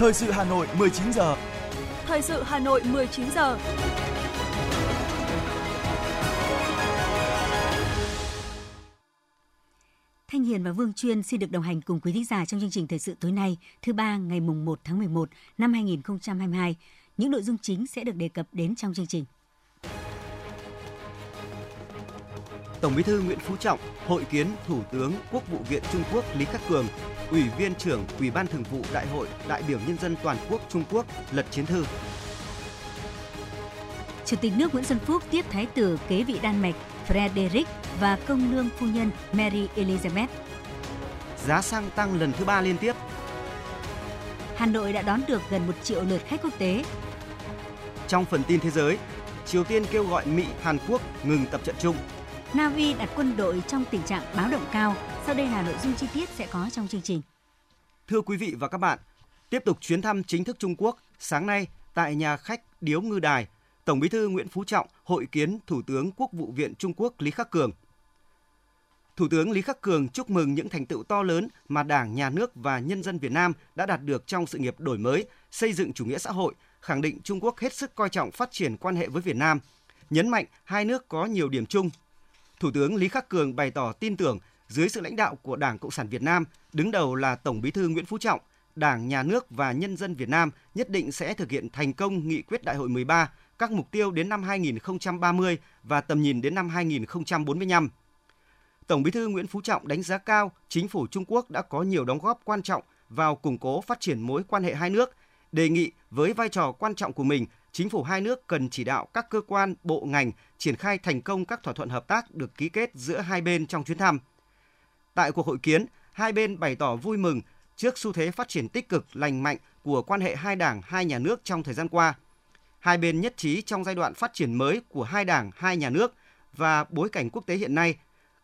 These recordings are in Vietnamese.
Thời sự Hà Nội 19 giờ. Thời sự Hà Nội 19 giờ. Thanh Hiền và Vương Chuyên xin được đồng hành cùng quý thính giả trong chương trình thời sự tối nay, thứ ba ngày mùng 1 tháng 11 năm 2022. Những nội dung chính sẽ được đề cập đến trong chương trình. Tổng Bí thư Nguyễn Phú Trọng hội kiến Thủ tướng Quốc vụ viện Trung Quốc Lý Khắc Cường, Ủy viên trưởng Ủy ban Thường vụ Đại hội Đại biểu Nhân dân Toàn quốc Trung Quốc lật chiến thư. Chủ tịch nước Nguyễn Xuân Phúc tiếp Thái tử kế vị Đan Mạch Frederick và công nương phu nhân Mary Elizabeth. Giá xăng tăng lần thứ ba liên tiếp. Hà Nội đã đón được gần 1 triệu lượt khách quốc tế. Trong phần tin thế giới, Triều Tiên kêu gọi Mỹ, Hàn Quốc ngừng tập trận chung. Na Uy đặt quân đội trong tình trạng báo động cao. Sau đây là nội dung chi tiết sẽ có trong chương trình. Thưa quý vị và các bạn, tiếp tục chuyến thăm chính thức Trung Quốc, sáng nay tại nhà khách Điếu Ngư Đài, Tổng Bí thư Nguyễn Phú Trọng hội kiến Thủ tướng Quốc vụ viện Trung Quốc Lý Khắc Cường. Thủ tướng Lý Khắc Cường chúc mừng những thành tựu to lớn mà Đảng, Nhà nước và nhân dân Việt Nam đã đạt được trong sự nghiệp đổi mới, xây dựng chủ nghĩa xã hội, khẳng định Trung Quốc hết sức coi trọng phát triển quan hệ với Việt Nam, nhấn mạnh hai nước có nhiều điểm chung. Thủ tướng Lý Khắc Cường bày tỏ tin tưởng dưới sự lãnh đạo của Đảng Cộng sản Việt Nam, đứng đầu là Tổng Bí thư Nguyễn Phú Trọng, Đảng, Nhà nước và nhân dân Việt Nam nhất định sẽ thực hiện thành công nghị quyết Đại hội 13, các mục tiêu đến năm 2030 và tầm nhìn đến năm 2045. Tổng Bí thư Nguyễn Phú Trọng đánh giá cao chính phủ Trung Quốc đã có nhiều đóng góp quan trọng vào củng cố phát triển mối quan hệ hai nước, đề nghị với vai trò quan trọng của mình, chính phủ hai nước cần chỉ đạo các cơ quan, bộ ngành triển khai thành công các thỏa thuận hợp tác được ký kết giữa hai bên trong chuyến thăm. Tại cuộc hội kiến, hai bên bày tỏ vui mừng trước xu thế phát triển tích cực, lành mạnh của quan hệ hai đảng, hai nhà nước trong thời gian qua. Hai bên nhất trí trong giai đoạn phát triển mới của hai đảng, hai nhà nước và bối cảnh quốc tế hiện nay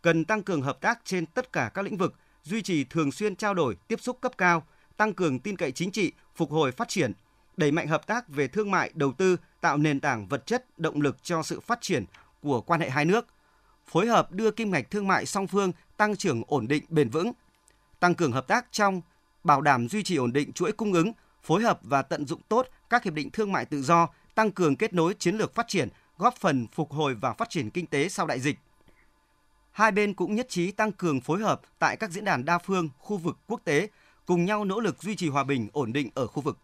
cần tăng cường hợp tác trên tất cả các lĩnh vực, duy trì thường xuyên trao đổi, tiếp xúc cấp cao, tăng cường tin cậy chính trị, phục hồi phát triển, đẩy mạnh hợp tác về thương mại, đầu tư, tạo nền tảng vật chất, động lực cho sự phát triển của quan hệ hai nước, phối hợp đưa kim ngạch thương mại song phương tăng trưởng ổn định bền vững, tăng cường hợp tác trong bảo đảm duy trì ổn định chuỗi cung ứng, phối hợp và tận dụng tốt các hiệp định thương mại tự do, tăng cường kết nối chiến lược phát triển, góp phần phục hồi và phát triển kinh tế sau đại dịch. Hai bên cũng nhất trí tăng cường phối hợp tại các diễn đàn đa phương, khu vực quốc tế, cùng nhau nỗ lực duy trì hòa bình, ổn định ở khu vực.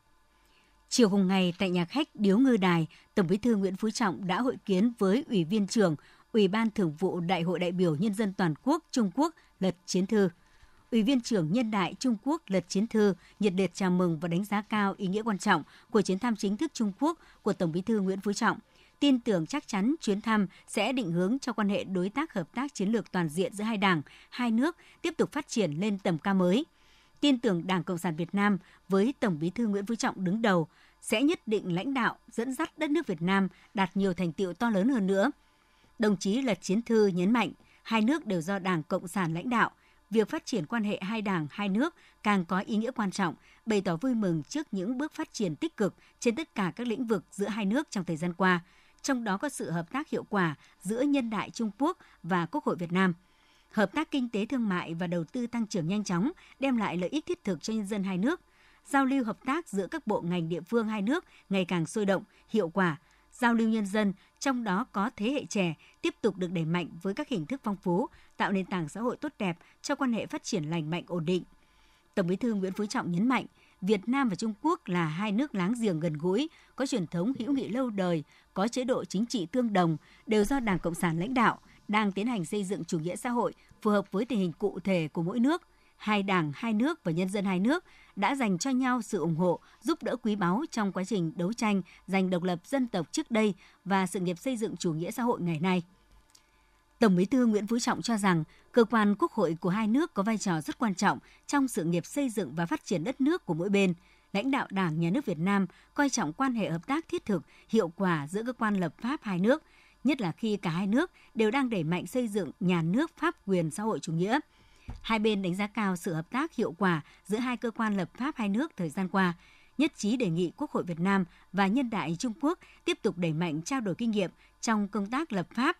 Chiều cùng ngày tại nhà khách Điếu Ngư Đài, Tổng Bí thư Nguyễn Phú Trọng đã hội kiến với Ủy viên trưởng Ủy ban Thường vụ Đại hội đại biểu Nhân dân toàn quốc Trung Quốc Lật Chiến Thư. Ủy viên trưởng Nhân đại Trung Quốc Lật Chiến Thư nhiệt liệt chào mừng và đánh giá cao ý nghĩa quan trọng của chuyến thăm chính thức Trung Quốc của Tổng Bí thư Nguyễn Phú Trọng. Tin tưởng chắc chắn chuyến thăm sẽ định hướng cho quan hệ đối tác hợp tác chiến lược toàn diện giữa hai đảng, hai nước tiếp tục phát triển lên tầm cao mới. Tin tưởng Đảng Cộng sản Việt Nam với Tổng Bí thư Nguyễn Phú Trọng đứng đầu sẽ nhất định lãnh đạo, dẫn dắt đất nước Việt Nam đạt nhiều thành tiệu to lớn hơn nữa. Đồng chí Lật Chiến Thư nhấn mạnh, hai nước đều do Đảng Cộng sản lãnh đạo, việc phát triển quan hệ hai đảng, hai nước càng có ý nghĩa quan trọng, bày tỏ vui mừng trước những bước phát triển tích cực trên tất cả các lĩnh vực giữa hai nước trong thời gian qua, trong đó có sự hợp tác hiệu quả giữa nhân đại Trung Quốc và Quốc hội Việt Nam. Hợp tác kinh tế thương mại và đầu tư tăng trưởng nhanh chóng, đem lại lợi ích thiết thực cho nhân dân hai nước. Giao lưu hợp tác giữa các bộ ngành địa phương hai nước ngày càng sôi động, hiệu quả, giao lưu nhân dân, trong đó có thế hệ trẻ, tiếp tục được đẩy mạnh với các hình thức phong phú, tạo nền tảng xã hội tốt đẹp cho quan hệ phát triển lành mạnh ổn định. Tổng Bí thư Nguyễn Phú Trọng nhấn mạnh, Việt Nam và Trung Quốc là hai nước láng giềng gần gũi, có truyền thống hữu nghị lâu đời, có chế độ chính trị tương đồng, đều do Đảng Cộng sản lãnh đạo, đang tiến hành xây dựng chủ nghĩa xã hội phù hợp với tình hình cụ thể của mỗi nước. Hai đảng, hai nước và nhân dân hai nước đã dành cho nhau sự ủng hộ, giúp đỡ quý báu trong quá trình đấu tranh giành độc lập dân tộc trước đây và sự nghiệp xây dựng chủ nghĩa xã hội ngày nay. Tổng Bí thư Nguyễn Phú Trọng cho rằng cơ quan quốc hội của hai nước có vai trò rất quan trọng trong sự nghiệp xây dựng và phát triển đất nước của mỗi bên. Lãnh đạo Đảng, Nhà nước Việt Nam coi trọng quan hệ hợp tác thiết thực, hiệu quả giữa cơ quan lập pháp hai nước, nhất là khi cả hai nước đều đang đẩy mạnh xây dựng nhà nước pháp quyền xã hội chủ nghĩa. Hai bên đánh giá cao sự hợp tác hiệu quả giữa hai cơ quan lập pháp hai nước thời gian qua, nhất trí đề nghị Quốc hội Việt Nam và Nhân đại Trung Quốc tiếp tục đẩy mạnh trao đổi kinh nghiệm trong công tác lập pháp,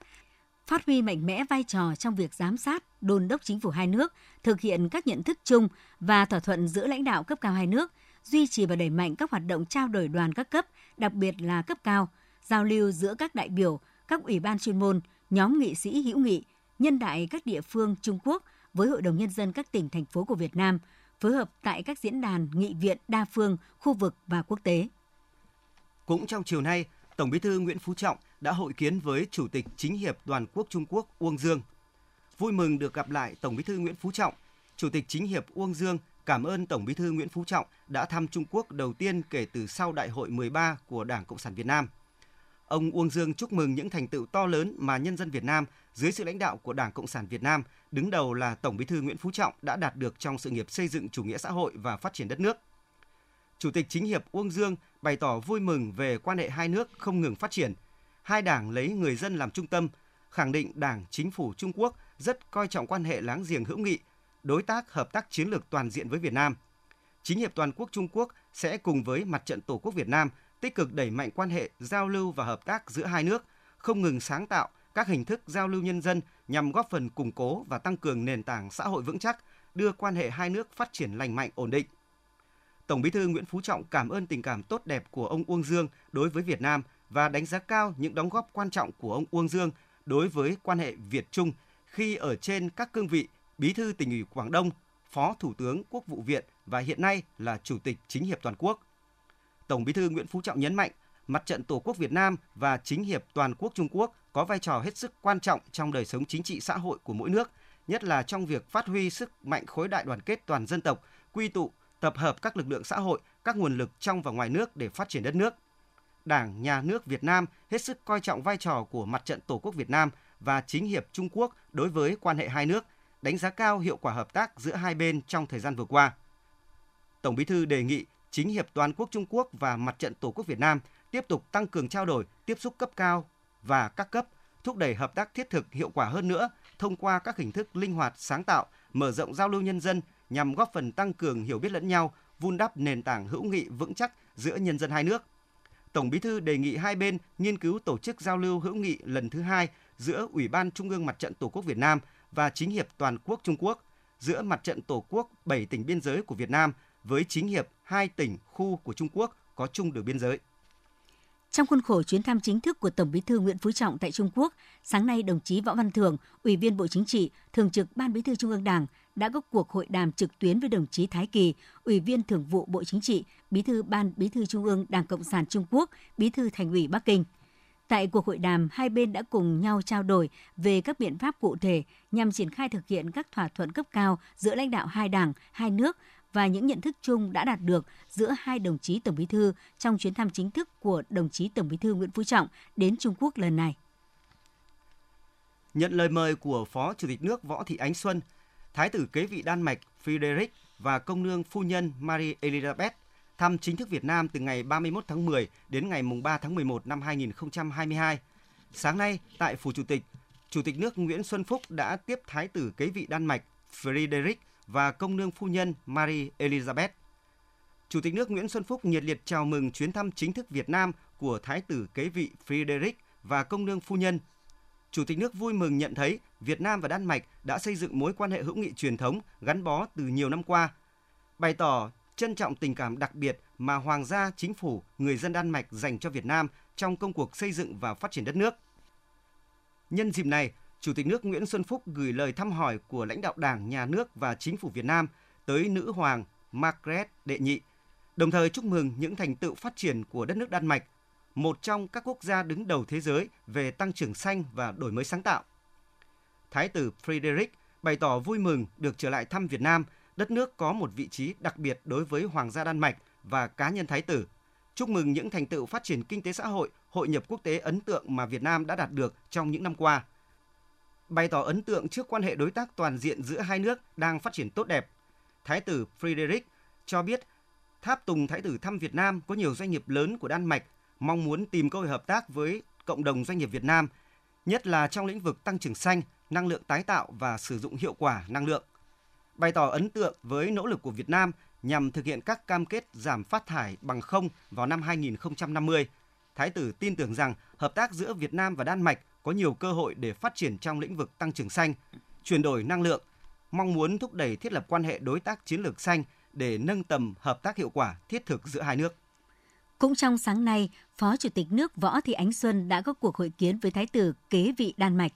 phát huy mạnh mẽ vai trò trong việc giám sát, đôn đốc chính phủ hai nước thực hiện các nhận thức chung và thỏa thuận giữa lãnh đạo cấp cao hai nước, duy trì và đẩy mạnh các hoạt động trao đổi đoàn các cấp, đặc biệt là cấp cao, giao lưu giữa các đại biểu, các ủy ban chuyên môn, nhóm nghị sĩ hữu nghị, nhân đại các địa phương Trung Quốc với Hội đồng Nhân dân các tỉnh, thành phố của Việt Nam, phối hợp tại các diễn đàn nghị viện đa phương, khu vực và quốc tế. Cũng trong chiều nay, Tổng Bí thư Nguyễn Phú Trọng đã hội kiến với Chủ tịch Chính hiệp Toàn quốc Trung Quốc Uông Dương. Vui mừng được gặp lại Tổng Bí thư Nguyễn Phú Trọng. Chủ tịch Chính hiệp Uông Dương cảm ơn Tổng Bí thư Nguyễn Phú Trọng đã thăm Trung Quốc đầu tiên kể từ sau Đại hội 13 của Đảng Cộng sản Việt Nam. Ông Uông Dương chúc mừng những thành tựu to lớn mà nhân dân Việt Nam dưới sự lãnh đạo của Đảng Cộng sản Việt Nam, đứng đầu là Tổng Bí thư Nguyễn Phú Trọng đã đạt được trong sự nghiệp xây dựng chủ nghĩa xã hội và phát triển đất nước. Chủ tịch Chính hiệp Uông Dương bày tỏ vui mừng về quan hệ hai nước không ngừng phát triển. Hai đảng lấy người dân làm trung tâm, khẳng định Đảng, Chính phủ Trung Quốc rất coi trọng quan hệ láng giềng hữu nghị, đối tác hợp tác chiến lược toàn diện với Việt Nam. Chính hiệp toàn quốc Trung Quốc sẽ cùng với Mặt trận Tổ quốc Việt Nam tích cực đẩy mạnh quan hệ giao lưu và hợp tác giữa hai nước, không ngừng sáng tạo các hình thức giao lưu nhân dân nhằm góp phần củng cố và tăng cường nền tảng xã hội vững chắc, đưa quan hệ hai nước phát triển lành mạnh ổn định. Tổng Bí thư Nguyễn Phú Trọng cảm ơn tình cảm tốt đẹp của ông Uông Dương đối với Việt Nam và đánh giá cao những đóng góp quan trọng của ông Uông Dương đối với quan hệ Việt Trung khi ở trên các cương vị Bí thư tỉnh ủy Quảng Đông, Phó Thủ tướng Quốc vụ viện và hiện nay là Chủ tịch Chính hiệp toàn quốc. Tổng Bí thư Nguyễn Phú Trọng nhấn mạnh, Mặt trận Tổ quốc Việt Nam và Chính hiệp toàn quốc Trung Quốc có vai trò hết sức quan trọng trong đời sống chính trị xã hội của mỗi nước, nhất là trong việc phát huy sức mạnh khối đại đoàn kết toàn dân tộc, quy tụ, tập hợp các lực lượng xã hội, các nguồn lực trong và ngoài nước để phát triển đất nước. Đảng, Nhà nước Việt Nam hết sức coi trọng vai trò của Mặt trận Tổ quốc Việt Nam và Chính hiệp Trung Quốc đối với quan hệ hai nước, đánh giá cao hiệu quả hợp tác giữa hai bên trong thời gian vừa qua. Tổng Bí thư đề nghị Chính hiệp Toàn quốc Trung Quốc và Mặt trận Tổ quốc Việt Nam tiếp tục tăng cường trao đổi, tiếp xúc cấp cao và các cấp, thúc đẩy hợp tác thiết thực hiệu quả hơn nữa thông qua các hình thức linh hoạt, sáng tạo, mở rộng giao lưu nhân dân nhằm góp phần tăng cường hiểu biết lẫn nhau, vun đắp nền tảng hữu nghị vững chắc giữa nhân dân hai nước. Tổng Bí thư đề nghị hai bên nghiên cứu tổ chức giao lưu hữu nghị lần thứ hai giữa Ủy ban Trung ương Mặt trận Tổ quốc Việt Nam và Chính hiệp Toàn quốc Trung Quốc, giữa Mặt trận Tổ quốc 7 tỉnh biên giới của Việt Nam với Chính hiệp hai tỉnh khu của Trung Quốc có chung đường biên giới. Trong khuôn khổ chuyến thăm chính thức của Tổng Bí thư Nguyễn Phú Trọng tại Trung Quốc, sáng nay đồng chí Võ Văn Thưởng, Ủy viên Bộ Chính trị, Thường trực Ban Bí thư Trung ương Đảng đã có cuộc hội đàm trực tuyến với đồng chí Thái Kỳ, Ủy viên Thường vụ Bộ Chính trị, Bí thư Ban Bí thư Trung ương Đảng Cộng sản Trung Quốc, Bí thư Thành ủy Bắc Kinh. Tại cuộc hội đàm, hai bên đã cùng nhau trao đổi về các biện pháp cụ thể nhằm triển khai thực hiện các thỏa thuận cấp cao giữa lãnh đạo hai đảng, hai nước và những nhận thức chung đã đạt được giữa hai đồng chí Tổng Bí thư trong chuyến thăm chính thức của đồng chí Tổng Bí thư Nguyễn Phú Trọng đến Trung Quốc lần này. Nhận lời mời của Phó Chủ tịch nước Võ Thị Ánh Xuân, Thái tử kế vị Đan Mạch Frederick và công nương phu nhân Marie Elizabeth thăm chính thức Việt Nam từ ngày 31 tháng 10 đến ngày 3 tháng 11 năm 2022. Sáng nay, tại Phủ Chủ tịch, Chủ tịch nước Nguyễn Xuân Phúc đã tiếp Thái tử kế vị Đan Mạch Frederick và công nương phu nhân Marie Elizabeth. Chủ tịch nước Nguyễn Xuân Phúc nhiệt liệt chào mừng chuyến thăm chính thức Việt Nam của Thái tử kế vị Frederick và công nương phu nhân. Chủ tịch nước vui mừng nhận thấy Việt Nam và Đan Mạch đã xây dựng mối quan hệ hữu nghị truyền thống gắn bó từ nhiều năm qua, bày tỏ trân trọng tình cảm đặc biệt mà Hoàng gia, chính phủ, người dân Đan Mạch dành cho Việt Nam trong công cuộc xây dựng và phát triển đất nước. Nhân dịp này, Chủ tịch nước Nguyễn Xuân Phúc gửi lời thăm hỏi của lãnh đạo Đảng, Nhà nước và Chính phủ Việt Nam tới nữ hoàng Margaret Đệ Nhị, đồng thời chúc mừng những thành tựu phát triển của đất nước Đan Mạch, một trong các quốc gia đứng đầu thế giới về tăng trưởng xanh và đổi mới sáng tạo. Thái tử Frederick bày tỏ vui mừng được trở lại thăm Việt Nam, đất nước có một vị trí đặc biệt đối với Hoàng gia Đan Mạch và cá nhân Thái tử. Chúc mừng những thành tựu phát triển kinh tế xã hội, hội nhập quốc tế ấn tượng mà Việt Nam đã đạt được trong những năm qua – bày tỏ ấn tượng trước quan hệ đối tác toàn diện giữa hai nước đang phát triển tốt đẹp. Thái tử Frederick cho biết tháp tùng Thái tử thăm Việt Nam có nhiều doanh nghiệp lớn của Đan Mạch mong muốn tìm cơ hội hợp tác với cộng đồng doanh nghiệp Việt Nam, nhất là trong lĩnh vực tăng trưởng xanh, năng lượng tái tạo và sử dụng hiệu quả năng lượng. Bày tỏ ấn tượng với nỗ lực của Việt Nam nhằm thực hiện các cam kết giảm phát thải bằng không vào năm 2050. Thái tử tin tưởng rằng hợp tác giữa Việt Nam và Đan Mạch có nhiều cơ hội để phát triển trong lĩnh vực tăng trưởng xanh, chuyển đổi năng lượng, mong muốn thúc đẩy thiết lập quan hệ đối tác chiến lược xanh để nâng tầm hợp tác hiệu quả thiết thực giữa hai nước. Cũng trong sáng nay, Phó Chủ tịch nước Võ Thị Ánh Xuân đã có cuộc hội kiến với Thái tử kế vị Đan Mạch.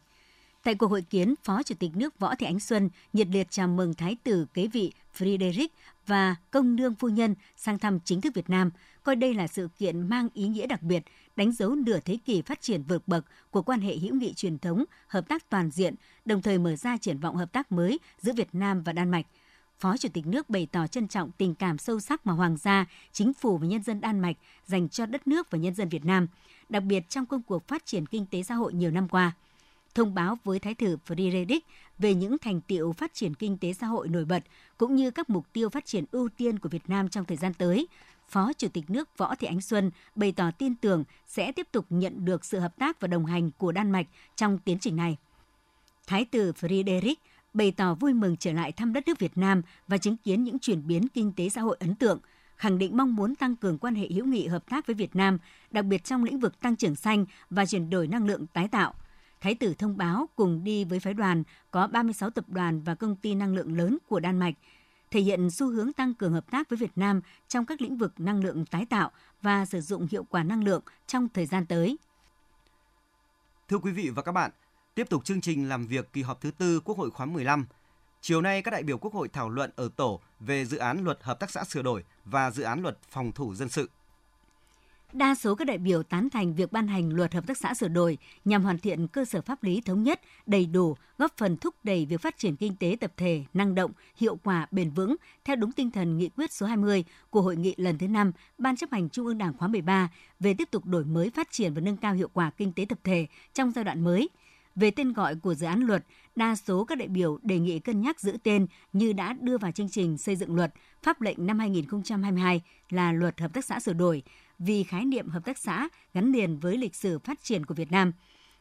Tại cuộc hội kiến, Phó Chủ tịch nước Võ Thị Ánh Xuân nhiệt liệt chào mừng Thái tử kế vị Friedrich và công nương phu nhân sang thăm chính thức Việt Nam, coi đây là sự kiện mang ý nghĩa đặc biệt, đánh dấu nửa thế kỷ phát triển vượt bậc của quan hệ hữu nghị truyền thống, hợp tác toàn diện, đồng thời mở ra triển vọng hợp tác mới giữa Việt Nam và Đan Mạch. Phó Chủ tịch nước bày tỏ trân trọng tình cảm sâu sắc mà Hoàng gia, chính phủ và nhân dân Đan Mạch dành cho đất nước và nhân dân Việt Nam, đặc biệt trong công cuộc phát triển kinh tế xã hội nhiều năm qua – thông báo với Thái tử Friedrich về những thành tiệu phát triển kinh tế xã hội nổi bật cũng như các mục tiêu phát triển ưu tiên của Việt Nam trong thời gian tới. Phó Chủ tịch nước Võ Thị Ánh Xuân bày tỏ tin tưởng sẽ tiếp tục nhận được sự hợp tác và đồng hành của Đan Mạch trong tiến trình này. Thái tử Friedrich bày tỏ vui mừng trở lại thăm đất nước Việt Nam và chứng kiến những chuyển biến kinh tế xã hội ấn tượng, khẳng định mong muốn tăng cường quan hệ hữu nghị hợp tác với Việt Nam, đặc biệt trong lĩnh vực tăng trưởng xanh và chuyển đổi năng lượng tái tạo – Thái tử thông báo cùng đi với phái đoàn có 36 tập đoàn và công ty năng lượng lớn của Đan Mạch, thể hiện xu hướng tăng cường hợp tác với Việt Nam trong các lĩnh vực năng lượng tái tạo và sử dụng hiệu quả năng lượng trong thời gian tới. Thưa quý vị và các bạn, tiếp tục chương trình làm việc kỳ họp thứ tư Quốc hội khóa 15. Chiều nay, các đại biểu Quốc hội thảo luận ở tổ về dự án luật hợp tác xã sửa đổi và dự án luật phòng thủ dân sự. Đa số các đại biểu tán thành việc ban hành luật hợp tác xã sửa đổi nhằm hoàn thiện cơ sở pháp lý thống nhất, đầy đủ, góp phần thúc đẩy việc phát triển kinh tế tập thể, năng động, hiệu quả, bền vững theo đúng tinh thần nghị quyết số 20 của Hội nghị lần thứ 5 Ban chấp hành Trung ương Đảng khóa 13 về tiếp tục đổi mới phát triển và nâng cao hiệu quả kinh tế tập thể trong giai đoạn mới. Về tên gọi của dự án luật, đa số các đại biểu đề nghị cân nhắc giữ tên như đã đưa vào chương trình xây dựng luật pháp lệnh năm 2022 là luật hợp tác xã sửa đổi vì khái niệm hợp tác xã gắn liền với lịch sử phát triển của Việt Nam.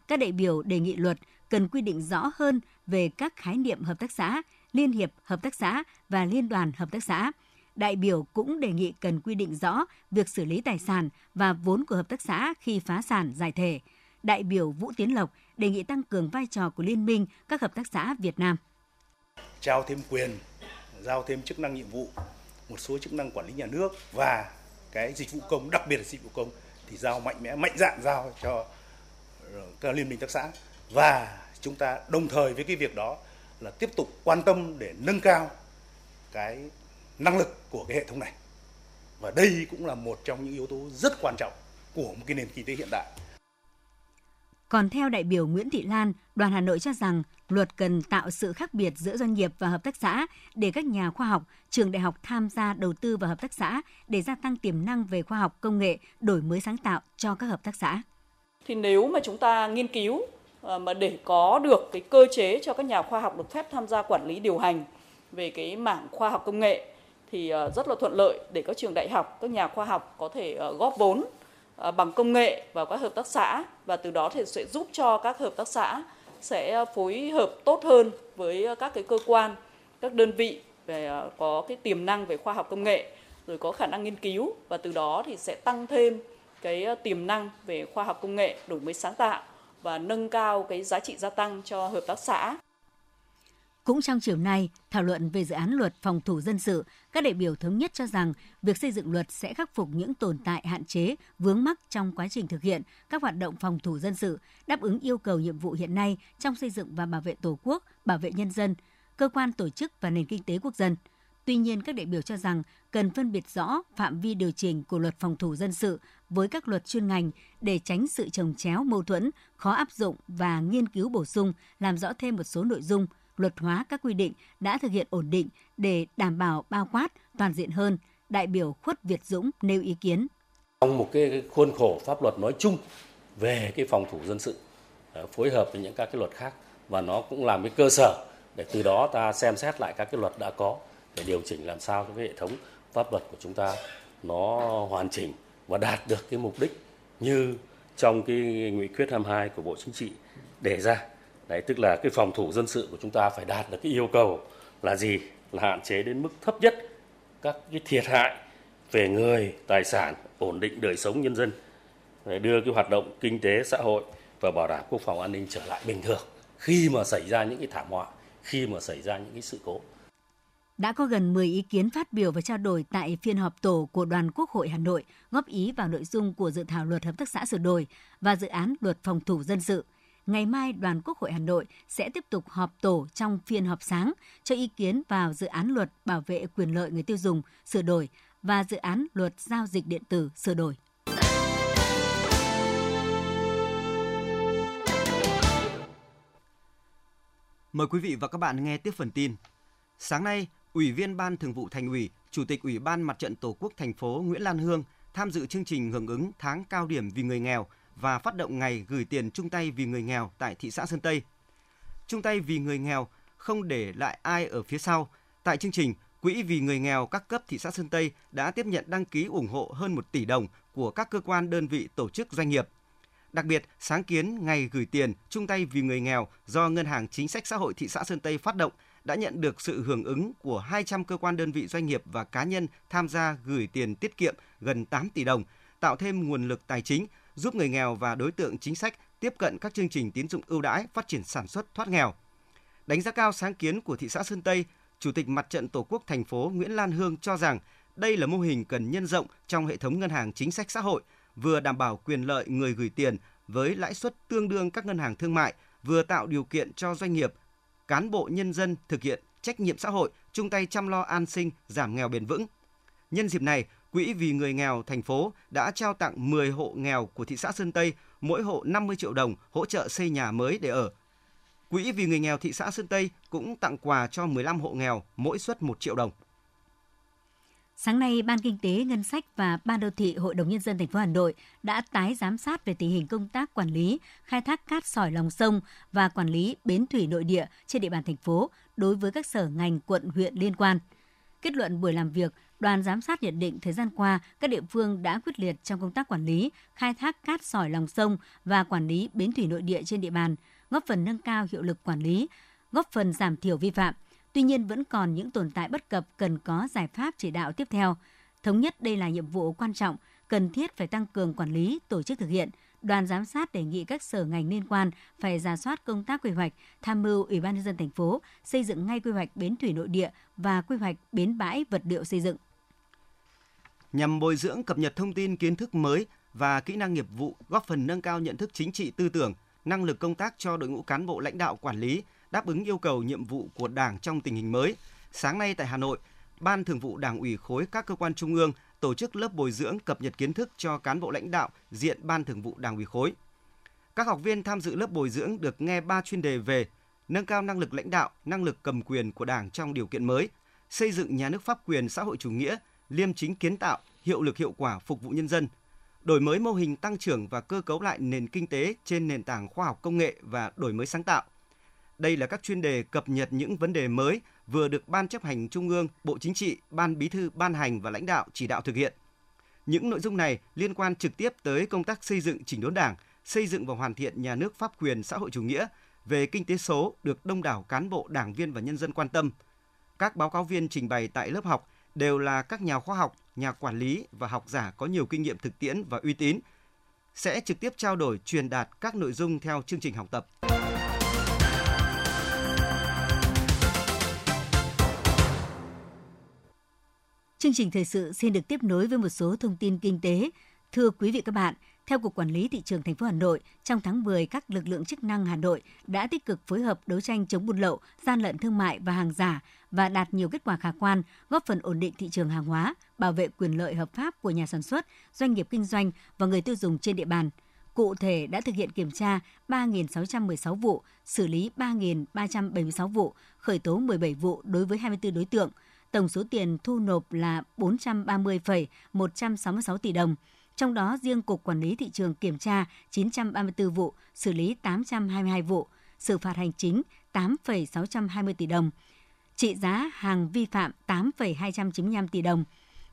Các đại biểu đề nghị luật cần quy định rõ hơn về các khái niệm hợp tác xã, liên hiệp hợp tác xã và liên đoàn hợp tác xã. Đại biểu cũng đề nghị cần quy định rõ việc xử lý tài sản và vốn của hợp tác xã khi phá sản giải thể. Đại biểu Vũ Tiến Lộc đề nghị tăng cường vai trò của Liên minh các hợp tác xã Việt Nam. Trao thêm quyền, giao thêm chức năng nhiệm vụ, một số chức năng quản lý nhà nước và cái dịch vụ công, đặc biệt là dịch vụ công, thì giao mạnh mẽ, mạnh dạn giao cho ờ, các liên minh tác xã. Và chúng ta đồng thời với cái việc đó là tiếp tục quan tâm để nâng cao cái năng lực của cái hệ thống này. Và đây cũng là một trong những yếu tố rất quan trọng của một cái nền kinh tế hiện đại còn theo đại biểu Nguyễn Thị Lan, đoàn Hà Nội cho rằng luật cần tạo sự khác biệt giữa doanh nghiệp và hợp tác xã để các nhà khoa học, trường đại học tham gia đầu tư vào hợp tác xã để gia tăng tiềm năng về khoa học công nghệ, đổi mới sáng tạo cho các hợp tác xã. Thì nếu mà chúng ta nghiên cứu ờ, mà để có được cái cơ chế cho các nhà khoa học được phép tham gia quản lý điều hành về cái mảng khoa học công nghệ thì ờ, rất là thuận lợi để các trường đại học, các nhà khoa học có thể ờ, góp vốn Ờ, bằng công nghệ vào các hợp tác xã và từ đó thì sẽ giúp cho các hợp tác xã sẽ ờ, phối hợp tốt hơn với ờ, các cái cơ quan, các đơn vị về có cái tiềm năng về khoa học công nghệ rồi có khả năng nghiên cứu và từ đó thì sẽ tăng thêm cái tiềm năng về khoa học công nghệ, đổi mới sáng tạo và nâng cao cái giá trị gia tăng cho hợp tác xã. Cũng trong chiều nay, thảo luận về dự án luật phòng thủ dân sự, các đại biểu thống nhất cho rằng việc xây dựng luật sẽ khắc phục những tồn tại hạn chế, vướng mắc trong quá trình thực hiện các hoạt động phòng thủ dân sự, đáp ứng yêu cầu nhiệm vụ hiện nay trong xây dựng và bảo vệ Tổ quốc, bảo vệ nhân dân, cơ quan tổ chức và nền kinh tế quốc dân. Tuy nhiên, các đại biểu cho rằng cần phân biệt rõ phạm vi điều chỉnh của luật phòng thủ dân sự với các luật chuyên ngành để tránh sự trồng chéo mâu thuẫn, khó áp dụng và nghiên cứu bổ sung, làm rõ thêm một số nội dung – luật hóa các quy định đã thực hiện ổn định để đảm bảo bao quát toàn diện hơn, đại biểu Khuất Việt Dũng nêu ý kiến. Trong một cái khuôn khổ pháp luật nói chung về cái phòng thủ dân sự à, phối hợp với những các cái luật khác và nó cũng làm cái cơ sở để từ đó ta xem xét lại các cái luật đã có để điều chỉnh làm sao cái hệ thống pháp luật của chúng ta nó hoàn chỉnh và đạt được cái mục đích như trong cái nghị quyết 22 của Bộ Chính trị đề ra. Đấy, tức là cái phòng thủ dân sự của chúng ta phải đạt được cái yêu cầu là gì? Là hạn chế đến mức thấp nhất các cái thiệt hại về người, tài sản, ổn định đời sống nhân dân, để đưa cái hoạt động kinh tế xã hội và bảo đảm quốc phòng an ninh trở lại bình thường. Khi mà xảy ra những cái thảm họa, khi mà xảy ra những cái sự cố. Đã có gần 10 ý kiến phát biểu và trao đổi tại phiên họp tổ của Đoàn Quốc hội Hà Nội góp ý vào nội dung của dự thảo luật hợp tác xã sửa đổi và dự án luật phòng thủ dân sự. Ngày mai, Đoàn Quốc hội Hà Nội sẽ tiếp tục họp tổ trong phiên họp sáng cho ý kiến vào dự án luật bảo vệ quyền lợi người tiêu dùng sửa đổi và dự án luật giao dịch điện tử sửa đổi. Mời quý vị và các bạn nghe tiếp phần tin. Sáng nay, Ủy viên Ban Thường vụ Thành ủy, Chủ tịch Ủy ban Mặt trận Tổ quốc thành phố Nguyễn Lan Hương tham dự chương trình hưởng ứng tháng cao điểm vì người nghèo và phát động ngày gửi tiền chung tay vì người nghèo tại thị xã Sơn Tây. Chung tay vì người nghèo không để lại ai ở phía sau. Tại chương trình, Quỹ vì người nghèo các cấp thị xã Sơn Tây đã tiếp nhận đăng ký ủng hộ hơn 1 tỷ đồng của các cơ quan đơn vị tổ chức doanh nghiệp. Đặc biệt, sáng kiến Ngày gửi tiền chung tay vì người nghèo do Ngân hàng Chính sách Xã hội thị xã Sơn Tây phát động đã nhận được sự hưởng ứng của 200 cơ quan đơn vị doanh nghiệp và cá nhân tham gia gửi tiền tiết kiệm gần 8 tỷ đồng, tạo thêm nguồn lực tài chính giúp người nghèo và đối tượng chính sách tiếp cận các chương trình tín dụng ưu đãi phát triển sản xuất thoát nghèo. Đánh giá cao sáng kiến của thị xã Sơn Tây, Chủ tịch Mặt trận Tổ quốc thành phố Nguyễn Lan Hương cho rằng đây là mô hình cần nhân rộng trong hệ thống ngân hàng chính sách xã hội, vừa đảm bảo quyền lợi người gửi tiền với lãi suất tương đương các ngân hàng thương mại, vừa tạo điều kiện cho doanh nghiệp, cán bộ nhân dân thực hiện trách nhiệm xã hội, chung tay chăm lo an sinh, giảm nghèo bền vững. Nhân dịp này, Quỹ vì người nghèo thành phố đã trao tặng 10 hộ nghèo của thị xã Sơn Tây, mỗi hộ 50 triệu đồng hỗ trợ xây nhà mới để ở. Quỹ vì người nghèo thị xã Sơn Tây cũng tặng quà cho 15 hộ nghèo, mỗi suất 1 triệu đồng. Sáng nay, Ban Kinh tế, Ngân sách và Ban đô thị Hội đồng Nhân dân thành phố Hà Nội đã tái giám sát về tình hình công tác quản lý, khai thác cát sỏi lòng sông và quản lý bến thủy nội địa trên địa bàn thành phố đối với các sở ngành quận huyện liên quan. Kết luận buổi làm việc, đoàn giám sát nhận định thời gian qua, các địa phương đã quyết liệt trong công tác quản lý, khai thác cát sỏi lòng sông và quản lý bến thủy nội địa trên địa bàn, góp phần nâng cao hiệu lực quản lý, góp phần giảm thiểu vi phạm. Tuy nhiên vẫn còn những tồn tại bất cập cần có giải pháp chỉ đạo tiếp theo. Thống nhất đây là nhiệm vụ quan trọng, cần thiết phải tăng cường quản lý, tổ chức thực hiện. Đoàn giám sát đề nghị các sở ngành liên quan phải ra soát công tác quy hoạch, tham mưu Ủy ban nhân dân thành phố xây dựng ngay quy hoạch bến thủy nội địa và quy hoạch bến bãi vật liệu xây dựng. Nhằm bồi dưỡng cập nhật thông tin kiến thức mới và kỹ năng nghiệp vụ, góp phần nâng cao nhận thức chính trị tư tưởng, năng lực công tác cho đội ngũ cán bộ lãnh đạo quản lý, đáp ứng yêu cầu nhiệm vụ của Đảng trong tình hình mới. Sáng nay tại Hà Nội, Ban Thường vụ Đảng ủy khối các cơ quan trung ương tổ chức lớp bồi dưỡng cập nhật kiến thức cho cán bộ lãnh đạo diện Ban Thường vụ Đảng ủy khối. Các học viên tham dự lớp bồi dưỡng được nghe 3 chuyên đề về nâng cao năng lực lãnh đạo, năng lực cầm quyền của Đảng trong điều kiện mới, xây dựng nhà nước pháp quyền xã hội chủ nghĩa, liêm chính kiến tạo, hiệu lực hiệu quả phục vụ nhân dân, đổi mới mô hình tăng trưởng và cơ cấu lại nền kinh tế trên nền tảng khoa học công nghệ và đổi mới sáng tạo. Đây là các chuyên đề cập nhật những vấn đề mới vừa được Ban chấp hành Trung ương, Bộ Chính trị, Ban Bí thư ban hành và lãnh đạo chỉ đạo thực hiện. Những nội dung này liên quan trực tiếp tới công tác xây dựng chỉnh đốn Đảng, xây dựng và hoàn thiện nhà nước pháp quyền xã hội chủ nghĩa về kinh tế số được đông đảo cán bộ, đảng viên và nhân dân quan tâm. Các báo cáo viên trình bày tại lớp học đều là các nhà khoa học, nhà quản lý và học giả có nhiều kinh nghiệm thực tiễn và uy tín, sẽ trực tiếp trao đổi truyền đạt các nội dung theo chương trình học tập. Chương trình thời sự xin được tiếp nối với một số thông tin kinh tế. Thưa quý vị các bạn, theo Cục Quản lý Thị trường thành phố Hà Nội, trong tháng 10, các lực lượng chức năng Hà Nội đã tích cực phối hợp đấu tranh chống buôn lậu, gian lận thương mại và hàng giả và đạt nhiều kết quả khả quan, góp phần ổn định thị trường hàng hóa, bảo vệ quyền lợi hợp pháp của nhà sản xuất, doanh nghiệp kinh doanh và người tiêu dùng trên địa bàn. Cụ thể đã thực hiện kiểm tra 3.616 vụ, xử lý 3.376 vụ, khởi tố 17 vụ đối với 24 đối tượng. Tổng số tiền thu nộp là 430,166 tỷ đồng. Trong đó riêng Cục Quản lý Thị trường kiểm tra 934 vụ, xử lý 822 vụ, xử phạt hành chính 8,620 tỷ đồng, trị giá hàng vi phạm 8,295 tỷ đồng.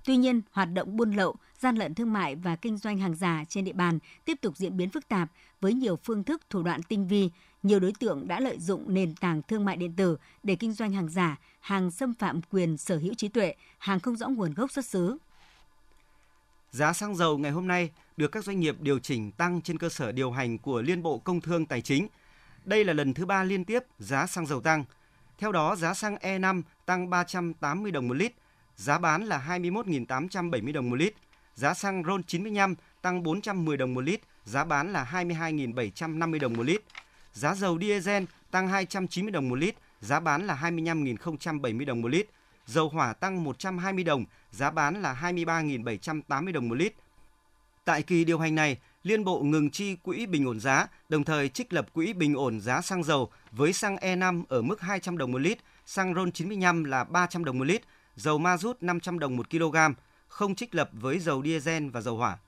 Tuy nhiên, hoạt động buôn lậu, gian lận thương mại và kinh doanh hàng giả trên địa bàn tiếp tục diễn biến phức tạp với nhiều phương thức thủ đoạn tinh vi. Nhiều đối tượng đã lợi dụng nền tảng thương mại điện tử để kinh doanh hàng giả, hàng xâm phạm quyền sở hữu trí tuệ, hàng không rõ nguồn gốc xuất xứ. Giá xăng dầu ngày hôm nay được các doanh nghiệp điều chỉnh tăng trên cơ sở điều hành của Liên Bộ Công Thương Tài chính. Đây là lần thứ ba liên tiếp giá xăng dầu tăng – Theo đó, giá xăng E5 tăng 380 đồng một lít, giá bán là 21.870 đồng một lít. Giá xăng RON 95 tăng 410 đồng một lít, giá bán là 22.750 đồng một lít. Giá dầu diesel tăng 290 đồng một lít, giá bán là 25.070 đồng một lít. Dầu hỏa tăng 120 đồng, giá bán là 23.780 đồng một lít. Tại kỳ điều hành này, Liên Bộ ngừng chi quỹ bình ổn giá, đồng thời trích lập quỹ bình ổn giá xăng dầu với xăng E5 ở mức 200 đồng một lít, xăng RON 95 là 300 đồng một lít, dầu ma rút 500 đồng 1 kg, không trích lập với dầu diesel và dầu hỏa.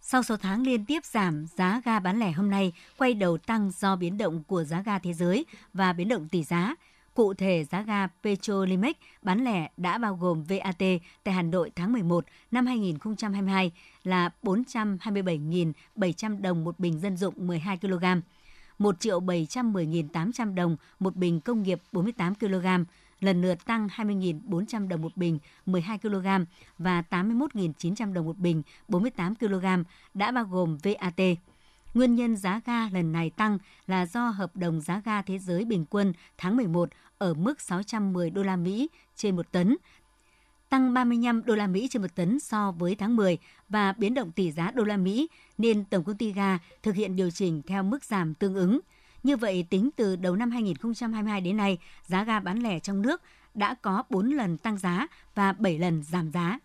Sau số tháng liên tiếp giảm, giá ga bán lẻ hôm nay quay đầu tăng do biến động của giá ga thế giới và biến động tỷ giá. Cụ thể, giá ga Petrolimex bán lẻ đã bao gồm VAT tại Hà Nội tháng 11 năm 2022 là 427.700 đồng một bình dân dụng 12 kg, 1.710.800 đồng một bình công nghiệp 48 kg, lần lượt tăng 20.400 đồng một bình 12 kg và 81.900 đồng một bình 48 kg đã bao gồm VAT. Nguyên nhân giá ga lần này tăng là do hợp đồng giá ga thế giới bình quân tháng 11 ở mức 610 đô la Mỹ trên một tấn, tăng 35 đô la Mỹ trên một tấn so với tháng 10 và biến động tỷ giá đô la Mỹ nên tổng công ty ga thực hiện điều chỉnh theo mức giảm tương ứng. Như vậy, tính từ đầu năm 2022 đến nay, giá ga bán lẻ trong nước đã có 4 lần tăng giá và 7 lần giảm giá.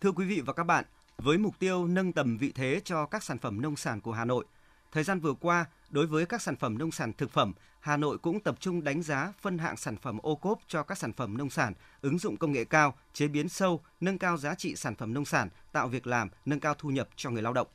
Thưa quý vị và các bạn, với mục tiêu nâng tầm vị thế cho các sản phẩm nông sản của Hà Nội, thời gian vừa qua, đối với các sản phẩm nông sản thực phẩm, Hà Nội cũng tập trung đánh giá phân hạng sản phẩm ô cốp cho các sản phẩm nông sản, ứng dụng công nghệ cao, chế biến sâu, nâng cao giá trị sản phẩm nông sản, tạo việc làm, nâng cao thu nhập cho người lao động.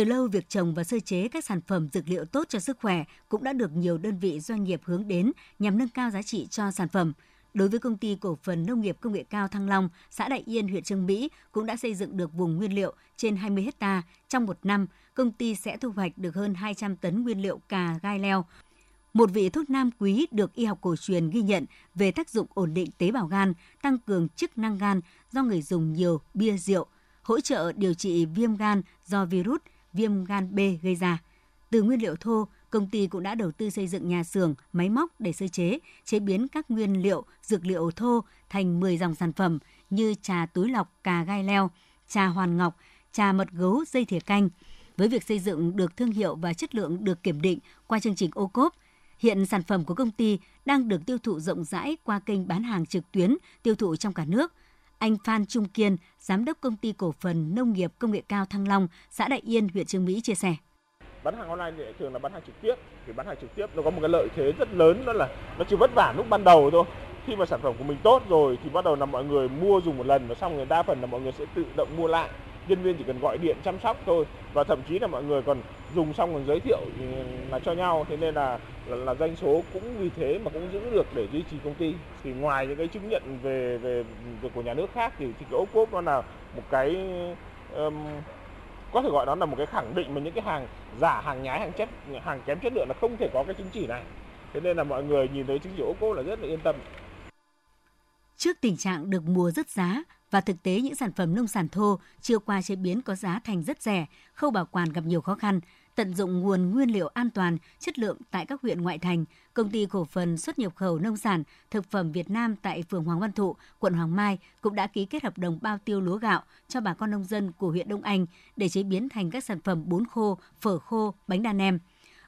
Từ lâu, việc trồng và sơ chế các sản phẩm dược liệu tốt cho sức khỏe cũng đã được nhiều đơn vị doanh nghiệp hướng đến nhằm nâng cao giá trị cho sản phẩm. Đối với công ty cổ phần nông nghiệp công nghệ cao Thăng Long, xã Đại Yên, huyện Trương Mỹ cũng đã xây dựng được vùng nguyên liệu trên 20 hecta. Trong một năm, công ty sẽ thu hoạch được hơn 200 tấn nguyên liệu cà gai leo. Một vị thuốc nam quý được y học cổ truyền ghi nhận về tác dụng ổn định tế bào gan, tăng cường chức năng gan do người dùng nhiều bia rượu, hỗ trợ điều trị viêm gan do virus viêm gan B gây ra. Từ nguyên liệu thô, công ty cũng đã đầu tư xây dựng nhà xưởng, máy móc để sơ chế, chế biến các nguyên liệu, dược liệu thô thành 10 dòng sản phẩm như trà túi lọc cà gai leo, trà hoàn ngọc, trà mật gấu dây thìa canh. Với việc xây dựng được thương hiệu và chất lượng được kiểm định qua chương trình ô cốp, hiện sản phẩm của công ty đang được tiêu thụ rộng rãi qua kênh bán hàng trực tuyến tiêu thụ trong cả nước. Anh Phan Trung Kiên, Giám đốc Công ty Cổ phần Nông nghiệp Công nghệ cao Thăng Long, xã Đại Yên, huyện Trương Mỹ chia sẻ. Bán hàng online thì thường là bán hàng trực tiếp. Thì bán hàng trực tiếp nó có một cái lợi thế rất lớn đó là nó chỉ vất vả lúc ban đầu thôi. Khi mà sản phẩm của mình tốt rồi thì bắt đầu là mọi người mua dùng một lần và xong người đa phần là mọi người sẽ tự động mua lại. Nhân viên chỉ cần gọi điện chăm sóc thôi và thậm chí là mọi người còn dùng xong còn giới thiệu ừ, là cho nhau. Thế nên là là, là doanh số cũng vì thế mà cũng giữ được để duy trì công ty. Thì ngoài những cái chứng nhận về về, về của nhà nước khác thì thì cái ô cốp nó là một cái um, có thể gọi đó là một cái khẳng định mà những cái hàng giả hàng nhái hàng chất hàng kém chất lượng là không thể có cái chứng chỉ này. Thế nên là mọi người nhìn thấy chứng chỉ ô cốp là rất là yên tâm. Trước tình trạng được mua rất giá và thực tế những sản phẩm nông sản thô chưa qua chế biến có giá thành rất rẻ, khâu bảo quản gặp nhiều khó khăn, tận dụng nguồn nguyên liệu an toàn, chất lượng tại các huyện ngoại thành, công ty cổ phần xuất nhập khẩu nông sản, thực phẩm Việt Nam tại phường Hoàng Văn Thụ, quận Hoàng Mai cũng đã ký kết hợp đồng bao tiêu lúa gạo cho bà con nông dân của huyện Đông Anh để chế biến thành các sản phẩm bún khô, phở khô, bánh đa nem.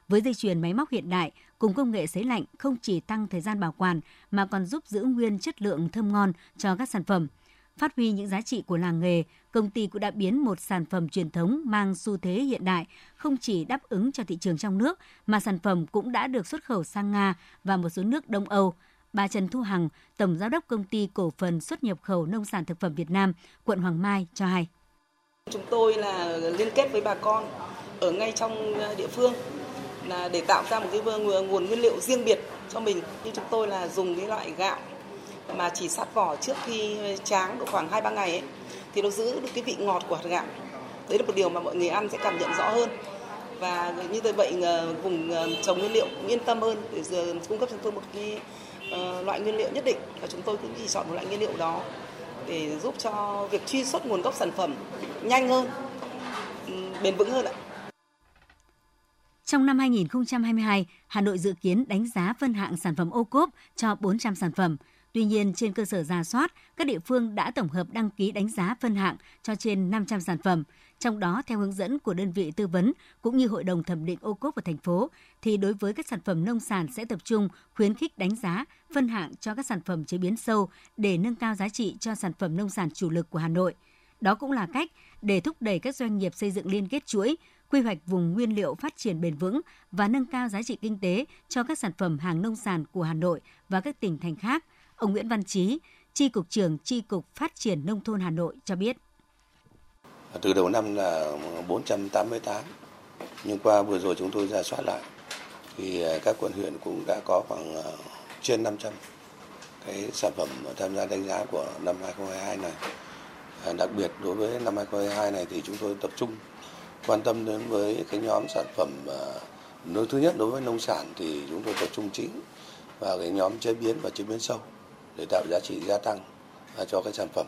Với dây chuyền máy móc hiện đại cùng công nghệ sấy lạnh không chỉ tăng thời gian bảo quản mà còn giúp giữ nguyên chất lượng thơm ngon cho các sản phẩm. Phát huy những giá trị của làng nghề, công ty cũng đã biến một sản phẩm truyền thống mang xu thế hiện đại không chỉ đáp ứng cho thị trường trong nước mà sản phẩm cũng đã được xuất khẩu sang Nga và một số nước Đông Âu. Bà Trần Thu Hằng, Tổng Giám đốc Công ty Cổ phần xuất nhập khẩu nông sản thực phẩm Việt Nam, quận Hoàng Mai cho hay. Chúng tôi là liên kết với bà con ở ngay trong địa phương là để tạo ra một cái nguồn nguyên liệu riêng biệt cho mình. Như chúng tôi là dùng cái loại gạo mà chỉ sát vỏ trước khi tráng độ khoảng 2-3 ngày ấy, thì nó giữ được cái vị ngọt của hạt gạo. Đấy là một điều mà mọi người ăn sẽ cảm nhận rõ hơn. Và như vậy ờ, vùng ờ, trồng nguyên liệu cũng yên tâm hơn để giờ cung cấp cho tôi một cái ờ, loại nguyên liệu nhất định và chúng tôi cũng chỉ chọn một loại nguyên liệu đó để giúp cho việc truy xuất nguồn gốc sản phẩm nhanh hơn, ừ, bền vững hơn ạ. Trong năm 2022, Hà Nội dự kiến đánh giá phân hạng sản phẩm ô cốp cho 400 sản phẩm. Tuy nhiên, trên cơ sở ra soát, các địa phương đã tổng hợp đăng ký đánh giá phân hạng cho trên 500 sản phẩm. Trong đó, theo hướng dẫn của đơn vị tư vấn cũng như Hội đồng thẩm định ô cốp của thành phố, thì đối với các sản phẩm nông sản sẽ tập trung khuyến khích đánh giá, phân hạng cho các sản phẩm chế biến sâu để nâng cao giá trị cho sản phẩm nông sản chủ lực của Hà Nội. Đó cũng là cách để thúc đẩy các doanh nghiệp xây dựng liên kết chuỗi, quy hoạch vùng nguyên liệu phát triển bền vững và nâng cao giá trị kinh tế cho các sản phẩm hàng nông sản của Hà Nội và các tỉnh thành khác. Ông Nguyễn Văn Chí, Tri Cục trưởng Tri Cục Phát triển Nông thôn Hà Nội cho biết. Từ đầu năm là 488, nhưng qua vừa rồi chúng tôi ra soát lại thì à, các quận huyện cũng đã có khoảng à, trên 500 cái sản phẩm tham gia đánh giá của năm 2022 này. À, đặc biệt đối với năm 2022 này thì chúng tôi tập trung quan tâm đến với cái nhóm sản phẩm nơi thứ nhất đối với nông sản thì chúng tôi tập trung chính vào cái nhóm chế biến và chế biến sâu để tạo giá trị gia tăng à, cho cái sản phẩm.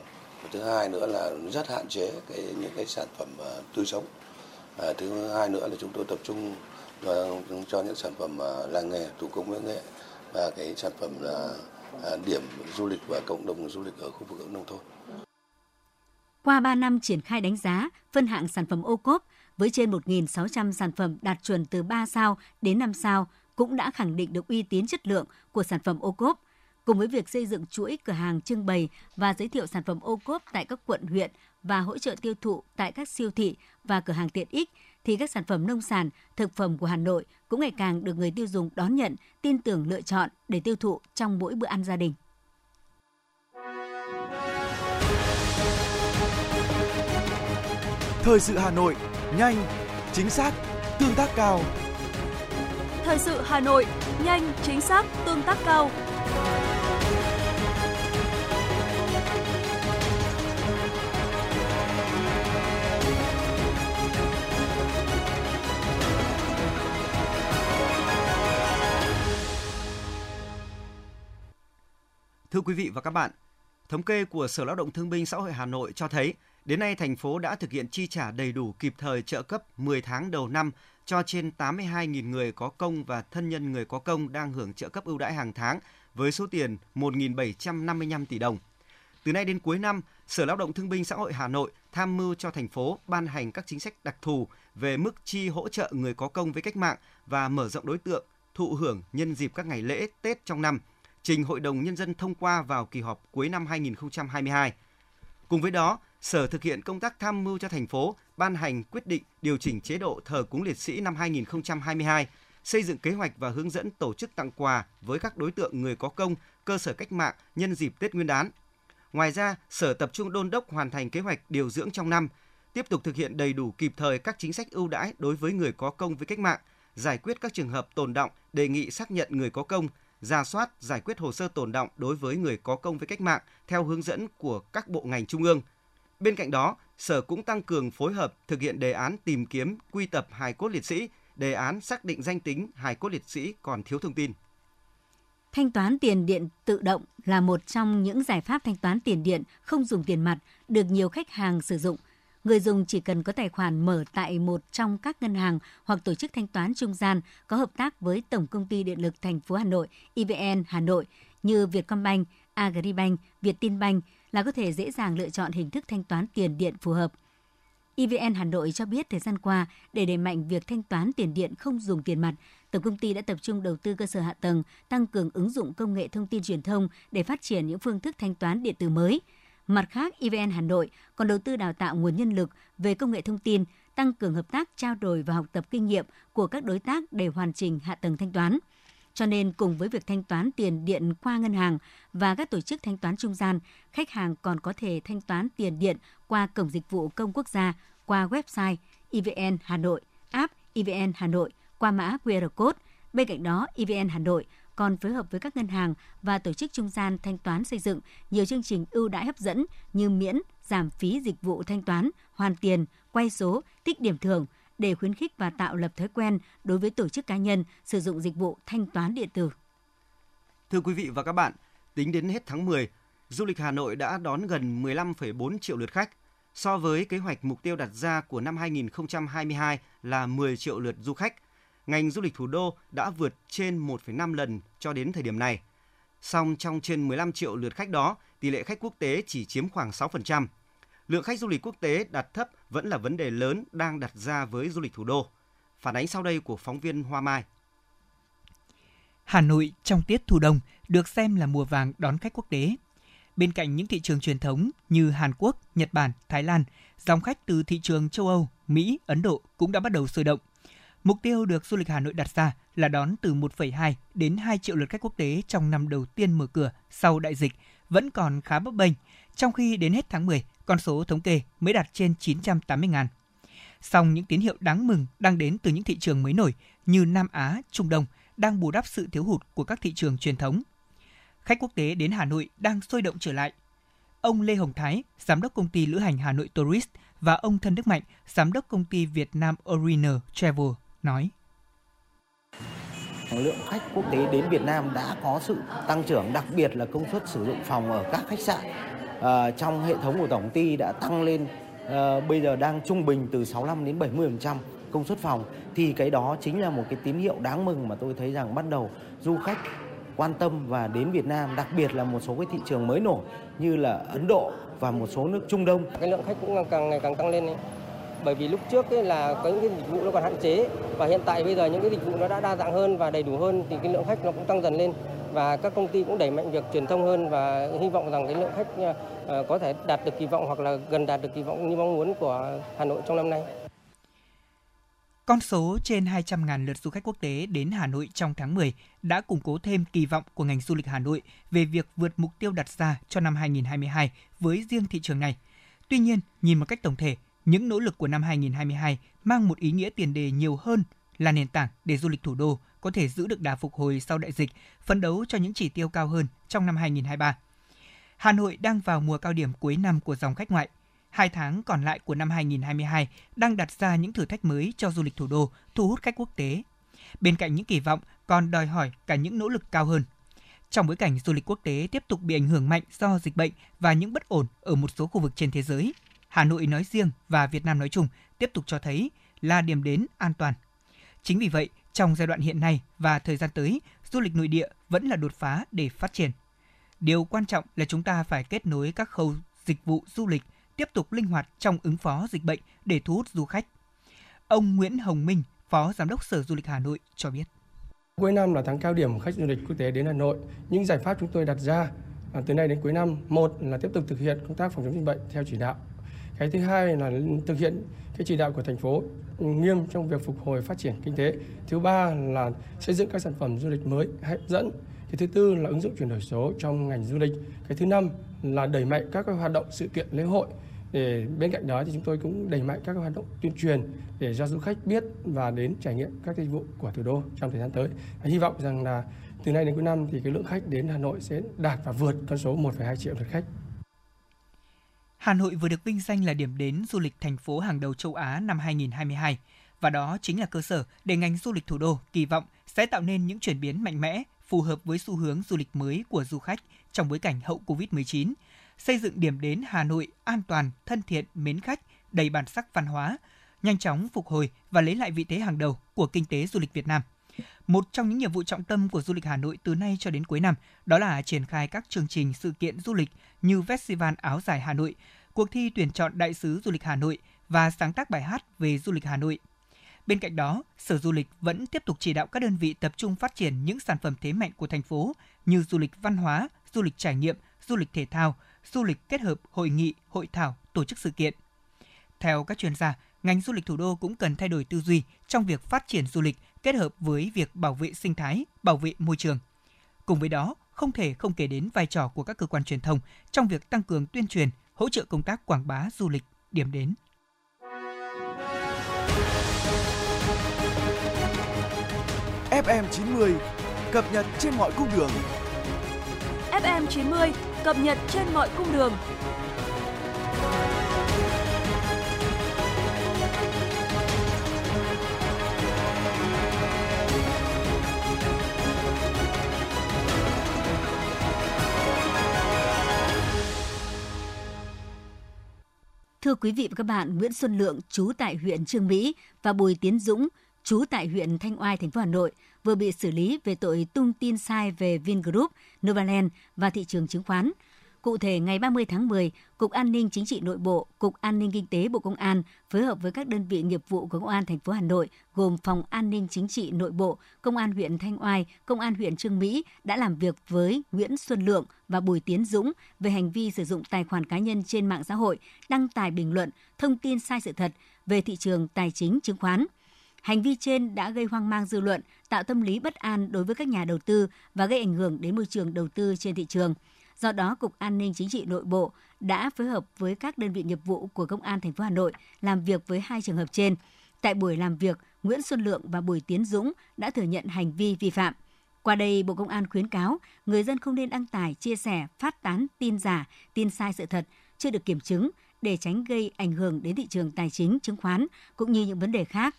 Thứ hai nữa là rất hạn chế cái những cái sản phẩm à, tươi sống. À, thứ hai nữa là chúng tôi tập trung à, cho những sản phẩm làng nghề thủ công mỹ nghệ và cái sản phẩm là điểm du lịch và cộng đồng du lịch ở khu vực nông thôn. Qua 3 năm triển khai đánh giá, phân hạng sản phẩm ô cốp với trên 1.600 sản phẩm đạt chuẩn từ 3 sao đến 5 sao cũng đã khẳng định được uy tín chất lượng của sản phẩm ô cốp cùng với việc xây dựng chuỗi cửa hàng trưng bày và giới thiệu sản phẩm ô cốp tại các quận huyện và hỗ trợ tiêu thụ tại các siêu thị và cửa hàng tiện ích thì các sản phẩm nông sản, thực phẩm của Hà Nội cũng ngày càng được người tiêu dùng đón nhận, tin tưởng lựa chọn để tiêu thụ trong mỗi bữa ăn gia đình. Thời sự Hà Nội, nhanh, chính xác, tương tác cao. Thời sự Hà Nội, nhanh, chính xác, tương tác cao. Thưa quý vị và các bạn, thống kê của Sở Lao động Thương binh Xã hội Hà Nội cho thấy, đến nay thành phố đã thực hiện chi trả đầy đủ kịp thời trợ cấp 10 tháng đầu năm cho trên 82.000 người có công và thân nhân người có công đang hưởng trợ cấp ưu đãi hàng tháng với số tiền 1.755 tỷ đồng. Từ nay đến cuối năm, Sở Lao động Thương binh Xã hội Hà Nội tham mưu cho thành phố ban hành các chính sách đặc thù về mức chi hỗ trợ người có công với cách mạng và mở rộng đối tượng thụ hưởng nhân dịp các ngày lễ Tết trong năm – trình Hội đồng Nhân dân thông qua vào kỳ họp cuối năm 2022. Cùng với đó, Sở thực hiện công tác tham mưu cho thành phố ban hành quyết định điều chỉnh chế độ thờ cúng liệt sĩ năm 2022, xây dựng kế hoạch và hướng dẫn tổ chức tặng quà với các đối tượng người có công, cơ sở cách mạng nhân dịp Tết Nguyên đán. Ngoài ra, Sở tập trung đôn đốc hoàn thành kế hoạch điều dưỡng trong năm, tiếp tục thực hiện đầy đủ kịp thời các chính sách ưu đãi đối với người có công với cách mạng, giải quyết các trường hợp tồn động, đề nghị xác nhận người có công, ra soát, giải quyết hồ sơ tồn động đối với người có công với cách mạng theo hướng dẫn của các bộ ngành trung ương. Bên cạnh đó, Sở cũng tăng cường phối hợp thực hiện đề án tìm kiếm, quy tập hài cốt liệt sĩ, đề án xác định danh tính hài cốt liệt sĩ còn thiếu thông tin. Thanh toán tiền điện tự động là một trong những giải pháp thanh toán tiền điện không dùng tiền mặt được nhiều khách hàng sử dụng – người dùng chỉ cần có tài khoản mở tại một trong các ngân hàng hoặc tổ chức thanh toán trung gian có hợp tác với Tổng công ty Điện lực thành phố Hà Nội, EVN Hà Nội như Vietcombank, Agribank, Vietinbank là có thể dễ dàng lựa chọn hình thức thanh toán tiền điện phù hợp. EVN Hà Nội cho biết thời gian qua, để đẩy mạnh việc thanh toán tiền điện không dùng tiền mặt, Tổng công ty đã tập trung đầu tư cơ sở hạ tầng, tăng cường ứng dụng công nghệ thông tin truyền thông để phát triển những phương thức thanh toán điện tử mới – Mặt khác, EVN Hà Nội còn đầu tư đào tạo nguồn nhân lực về công nghệ thông tin, tăng cường hợp tác trao đổi và học tập kinh nghiệm của các đối tác để hoàn chỉnh hạ tầng thanh toán. Cho nên cùng với việc thanh toán tiền điện qua ngân hàng và các tổ chức thanh toán trung gian, khách hàng còn có thể thanh toán tiền điện qua cổng dịch vụ công quốc gia, qua website EVN Hà Nội, app EVN Hà Nội qua mã QR code. Bên cạnh đó, EVN Hà Nội còn phối hợp với các ngân hàng và tổ chức trung gian thanh toán xây dựng nhiều chương trình ưu đãi hấp dẫn như miễn, giảm phí dịch vụ thanh toán, hoàn tiền, quay số, tích điểm thưởng để khuyến khích và tạo lập thói quen đối với tổ chức cá nhân sử dụng dịch vụ thanh toán điện tử. Thưa quý vị và các bạn, tính đến hết tháng 10, du lịch Hà Nội đã đón gần 15,4 triệu lượt khách. So với kế hoạch mục tiêu đặt ra của năm 2022 là 10 triệu lượt du khách, ngành du lịch thủ đô đã vượt trên 1,5 lần cho đến thời điểm này. Song trong trên 15 triệu lượt khách đó, tỷ lệ khách quốc tế chỉ chiếm khoảng 6%. Lượng khách du lịch quốc tế đạt thấp vẫn là vấn đề lớn đang đặt ra với du lịch thủ đô. Phản ánh sau đây của phóng viên Hoa Mai. Hà Nội trong tiết thu đông được xem là mùa vàng đón khách quốc tế. Bên cạnh những thị trường truyền thống như Hàn Quốc, Nhật Bản, Thái Lan, dòng khách từ thị trường châu Âu, Mỹ, Ấn Độ cũng đã bắt đầu sôi động. Mục tiêu được du lịch Hà Nội đặt ra là đón từ 1,2 đến 2 triệu lượt khách quốc tế trong năm đầu tiên mở cửa sau đại dịch vẫn còn khá bấp bênh, trong khi đến hết tháng 10, con số thống kê mới đạt trên 980 ngàn. Song những tín hiệu đáng mừng đang đến từ những thị trường mới nổi như Nam Á, Trung Đông đang bù đắp sự thiếu hụt của các thị trường truyền thống. Khách quốc tế đến Hà Nội đang sôi động trở lại. Ông Lê Hồng Thái, giám đốc công ty lữ hành Hà Nội Tourist và ông Thân Đức Mạnh, giám đốc công ty Việt Nam Oriner Travel nói. Lượng khách quốc tế đến Việt Nam đã có sự tăng trưởng, đặc biệt là công suất sử dụng phòng ở các khách sạn. À, trong hệ thống của tổng ty đã tăng lên à, bây giờ đang trung bình từ 65 đến 70% công suất phòng. Thì cái đó chính là một cái tín hiệu đáng mừng mà tôi thấy rằng bắt đầu du khách quan tâm và đến Việt Nam, đặc biệt là một số cái thị trường mới nổi như là Ấn Độ và một số nước Trung Đông. Cái lượng khách cũng càng ngày càng tăng lên ấy bởi vì lúc trước ấy là có những cái dịch vụ nó còn hạn chế và hiện tại bây giờ những cái dịch vụ nó đã đa dạng hơn và đầy đủ hơn thì cái lượng khách nó cũng tăng dần lên và các công ty cũng đẩy mạnh việc truyền thông hơn và hy vọng rằng cái lượng khách ờ, có thể đạt được kỳ vọng hoặc là gần đạt được kỳ vọng như mong muốn của Hà Nội trong năm nay. Con số trên 200.000 lượt du khách quốc tế đến Hà Nội trong tháng 10 đã củng cố thêm kỳ vọng của ngành du lịch Hà Nội về việc vượt mục tiêu đặt ra cho năm 2022 với riêng thị trường này. Tuy nhiên, nhìn một cách tổng thể, những nỗ lực của năm 2022 mang một ý nghĩa tiền đề nhiều hơn là nền tảng để du lịch thủ đô có thể giữ được đà phục hồi sau đại dịch, phấn đấu cho những chỉ tiêu cao hơn trong năm 2023. Hà Nội đang vào mùa cao điểm cuối năm của dòng khách ngoại. Hai tháng còn lại của năm 2022 đang đặt ra những thử thách mới cho du lịch thủ đô, thu hút khách quốc tế. Bên cạnh những kỳ vọng còn đòi hỏi cả những nỗ lực cao hơn. Trong bối cảnh du lịch quốc tế tiếp tục bị ảnh hưởng mạnh do dịch bệnh và những bất ổn ở một số khu vực trên thế giới, Hà Nội nói riêng và Việt Nam nói chung tiếp tục cho thấy là điểm đến an toàn. Chính vì vậy, trong giai đoạn hiện nay và thời gian tới, du lịch nội địa vẫn là đột phá để phát triển. Điều quan trọng là chúng ta phải kết nối các khâu dịch vụ du lịch tiếp tục linh hoạt trong ứng phó dịch bệnh để thu hút du khách. Ông Nguyễn Hồng Minh, Phó Giám đốc Sở Du lịch Hà Nội cho biết. Cuối năm là tháng cao điểm khách du lịch quốc tế đến Hà Nội. Những giải pháp chúng tôi đặt ra à, từ nay đến cuối năm, một là tiếp tục thực hiện công tác phòng chống dịch bệnh theo chỉ đạo cái thứ hai là thực hiện cái chỉ đạo của thành phố nghiêm trong việc phục hồi phát triển kinh tế thứ ba là xây dựng các sản phẩm du lịch mới hấp dẫn cái thứ tư là ứng dụng chuyển đổi số trong ngành du lịch cái thứ năm là đẩy mạnh các hoạt động sự kiện lễ hội để bên cạnh đó thì chúng tôi cũng đẩy mạnh các hoạt động tuyên truyền để cho du khách biết và đến trải nghiệm các dịch vụ của thủ đô trong thời gian tới. Hy vọng rằng là từ nay đến cuối năm thì cái lượng khách đến Hà Nội sẽ đạt và vượt con số 1,2 triệu lượt khách. Hà Nội vừa được vinh danh là điểm đến du lịch thành phố hàng đầu châu Á năm 2022 và đó chính là cơ sở để ngành du lịch thủ đô kỳ vọng sẽ tạo nên những chuyển biến mạnh mẽ phù hợp với xu hướng du lịch mới của du khách trong bối cảnh hậu Covid-19, xây dựng điểm đến Hà Nội an toàn, thân thiện, mến khách, đầy bản sắc văn hóa, nhanh chóng phục hồi và lấy lại vị thế hàng đầu của kinh tế du lịch Việt Nam – một trong những nhiệm vụ trọng tâm của du lịch Hà Nội từ nay cho đến cuối năm đó là triển khai các chương trình sự kiện du lịch như Festival Áo Dài Hà Nội, cuộc thi tuyển chọn đại sứ du lịch Hà Nội và sáng tác bài hát về du lịch Hà Nội. Bên cạnh đó, Sở Du lịch vẫn tiếp tục chỉ đạo các đơn vị tập trung phát triển những sản phẩm thế mạnh của thành phố như du lịch văn hóa, du lịch trải nghiệm, du lịch thể thao, du lịch kết hợp hội nghị, hội thảo, tổ chức sự kiện. Theo các chuyên gia, ngành du lịch thủ đô cũng cần thay đổi tư duy trong việc phát triển du lịch kết hợp với việc bảo vệ sinh thái, bảo vệ môi trường. Cùng với đó, không thể không kể đến vai trò của các cơ quan truyền thông trong việc tăng cường tuyên truyền, hỗ trợ công tác quảng bá du lịch, điểm đến. FM 90 cập nhật trên mọi cung đường. FM 90 cập nhật trên mọi cung đường. Thưa quý vị và các bạn, Nguyễn Xuân Lượng, trú tại huyện Trương Mỹ và Bùi Tiến Dũng, trú tại huyện Thanh Oai, thành phố Hà Nội, vừa bị xử lý về tội tung tin sai về Vingroup, Novaland và thị trường chứng khoán. Cụ thể, ngày 30 tháng 10, Cục An ninh Chính trị Nội bộ, Cục An ninh Kinh tế Bộ Công an phối hợp với các đơn vị nghiệp vụ của Công an thành phố Hà Nội gồm Phòng An ninh Chính trị Nội bộ, Công an huyện Thanh Oai, Công an huyện Trương Mỹ đã làm việc với Nguyễn Xuân Lượng và Bùi Tiến Dũng về hành vi sử dụng tài khoản cá nhân trên mạng xã hội đăng tải bình luận, thông tin sai sự thật về thị trường tài chính chứng khoán. Hành vi trên đã gây hoang mang dư luận, tạo tâm lý bất an đối với các nhà đầu tư và gây ảnh hưởng đến môi trường đầu tư trên thị trường. Do đó, Cục An ninh Chính trị Nội bộ đã phối hợp với các đơn vị nghiệp vụ của Công an thành phố Hà Nội làm việc với hai trường hợp trên. Tại buổi làm việc, Nguyễn Xuân Lượng và Bùi Tiến Dũng đã thừa nhận hành vi vi phạm. Qua đây, Bộ Công an khuyến cáo người dân không nên đăng tải, chia sẻ, phát tán tin giả, tin sai sự thật, chưa được kiểm chứng để tránh gây ảnh hưởng đến thị trường tài chính, chứng khoán cũng như những vấn đề khác.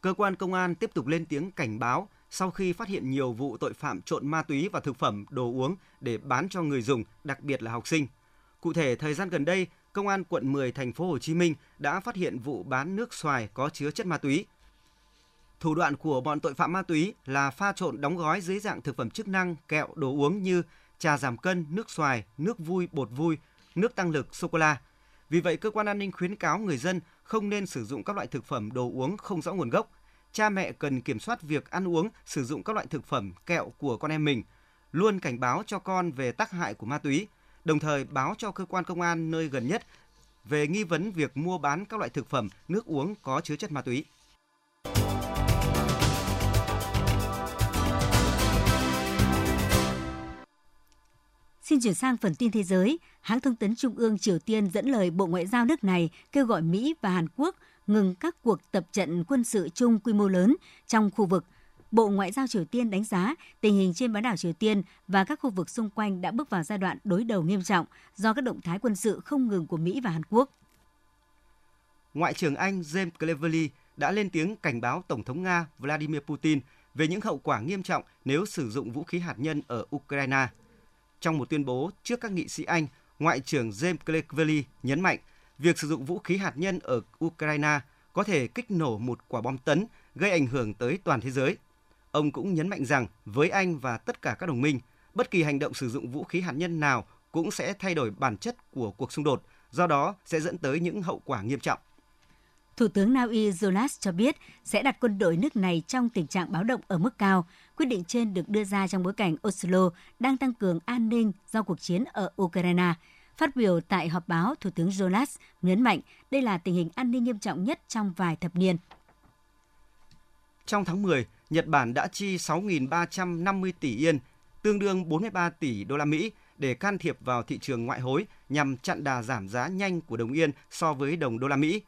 Cơ quan công an tiếp tục lên tiếng cảnh báo sau khi phát hiện nhiều vụ tội phạm trộn ma túy và thực phẩm, đồ uống để bán cho người dùng, đặc biệt là học sinh. Cụ thể, thời gian gần đây, Công an quận 10 thành phố Hồ Chí Minh đã phát hiện vụ bán nước xoài có chứa chất ma túy. Thủ đoạn của bọn tội phạm ma túy là pha trộn đóng gói dưới dạng thực phẩm chức năng, kẹo, đồ uống như trà giảm cân, nước xoài, nước vui, bột vui, nước tăng lực, sô cô la. Vì vậy, cơ quan an ninh khuyến cáo người dân không nên sử dụng các loại thực phẩm đồ uống không rõ nguồn gốc. Cha mẹ cần kiểm soát việc ăn uống, sử dụng các loại thực phẩm, kẹo của con em mình, luôn cảnh báo cho con về tác hại của ma túy, đồng thời báo cho cơ quan công an nơi gần nhất về nghi vấn việc mua bán các loại thực phẩm, nước uống có chứa chất ma túy. Xin chuyển sang phần tin thế giới. Hãng thông tấn Trung ương Triều Tiên dẫn lời Bộ Ngoại giao nước này kêu gọi Mỹ và Hàn Quốc ngừng các cuộc tập trận quân sự chung quy mô lớn trong khu vực. Bộ Ngoại giao Triều Tiên đánh giá tình hình trên bán đảo Triều Tiên và các khu vực xung quanh đã bước vào giai đoạn đối đầu nghiêm trọng do các động thái quân sự không ngừng của Mỹ và Hàn Quốc. Ngoại trưởng Anh James Cleverly đã lên tiếng cảnh báo Tổng thống Nga Vladimir Putin về những hậu quả nghiêm trọng nếu sử dụng vũ khí hạt nhân ở Ukraine. Trong một tuyên bố trước các nghị sĩ Anh, Ngoại trưởng James Cleverly nhấn mạnh việc sử dụng vũ khí hạt nhân ở Ukraine có thể kích nổ một quả bom tấn gây ảnh hưởng tới toàn thế giới. Ông cũng nhấn mạnh rằng với Anh và tất cả các đồng minh, bất kỳ hành động sử dụng vũ khí hạt nhân nào cũng sẽ thay đổi bản chất của cuộc xung đột, do đó sẽ dẫn tới những hậu quả nghiêm trọng. Thủ tướng Na Uy Jonas cho biết sẽ đặt quân đội nước này trong tình trạng báo động ở mức cao. Quyết định trên được đưa ra trong bối cảnh Oslo đang tăng cường an ninh do cuộc chiến ở Ukraine. Phát biểu tại họp báo, Thủ tướng Jonas nhấn mạnh đây là tình hình an ninh nghiêm trọng nhất trong vài thập niên. Trong tháng 10, Nhật Bản đã chi 6.350 tỷ yên, tương đương 43 tỷ đô la Mỹ để can thiệp vào thị trường ngoại hối nhằm chặn đà giảm giá nhanh của đồng yên so với đồng đô la Mỹ.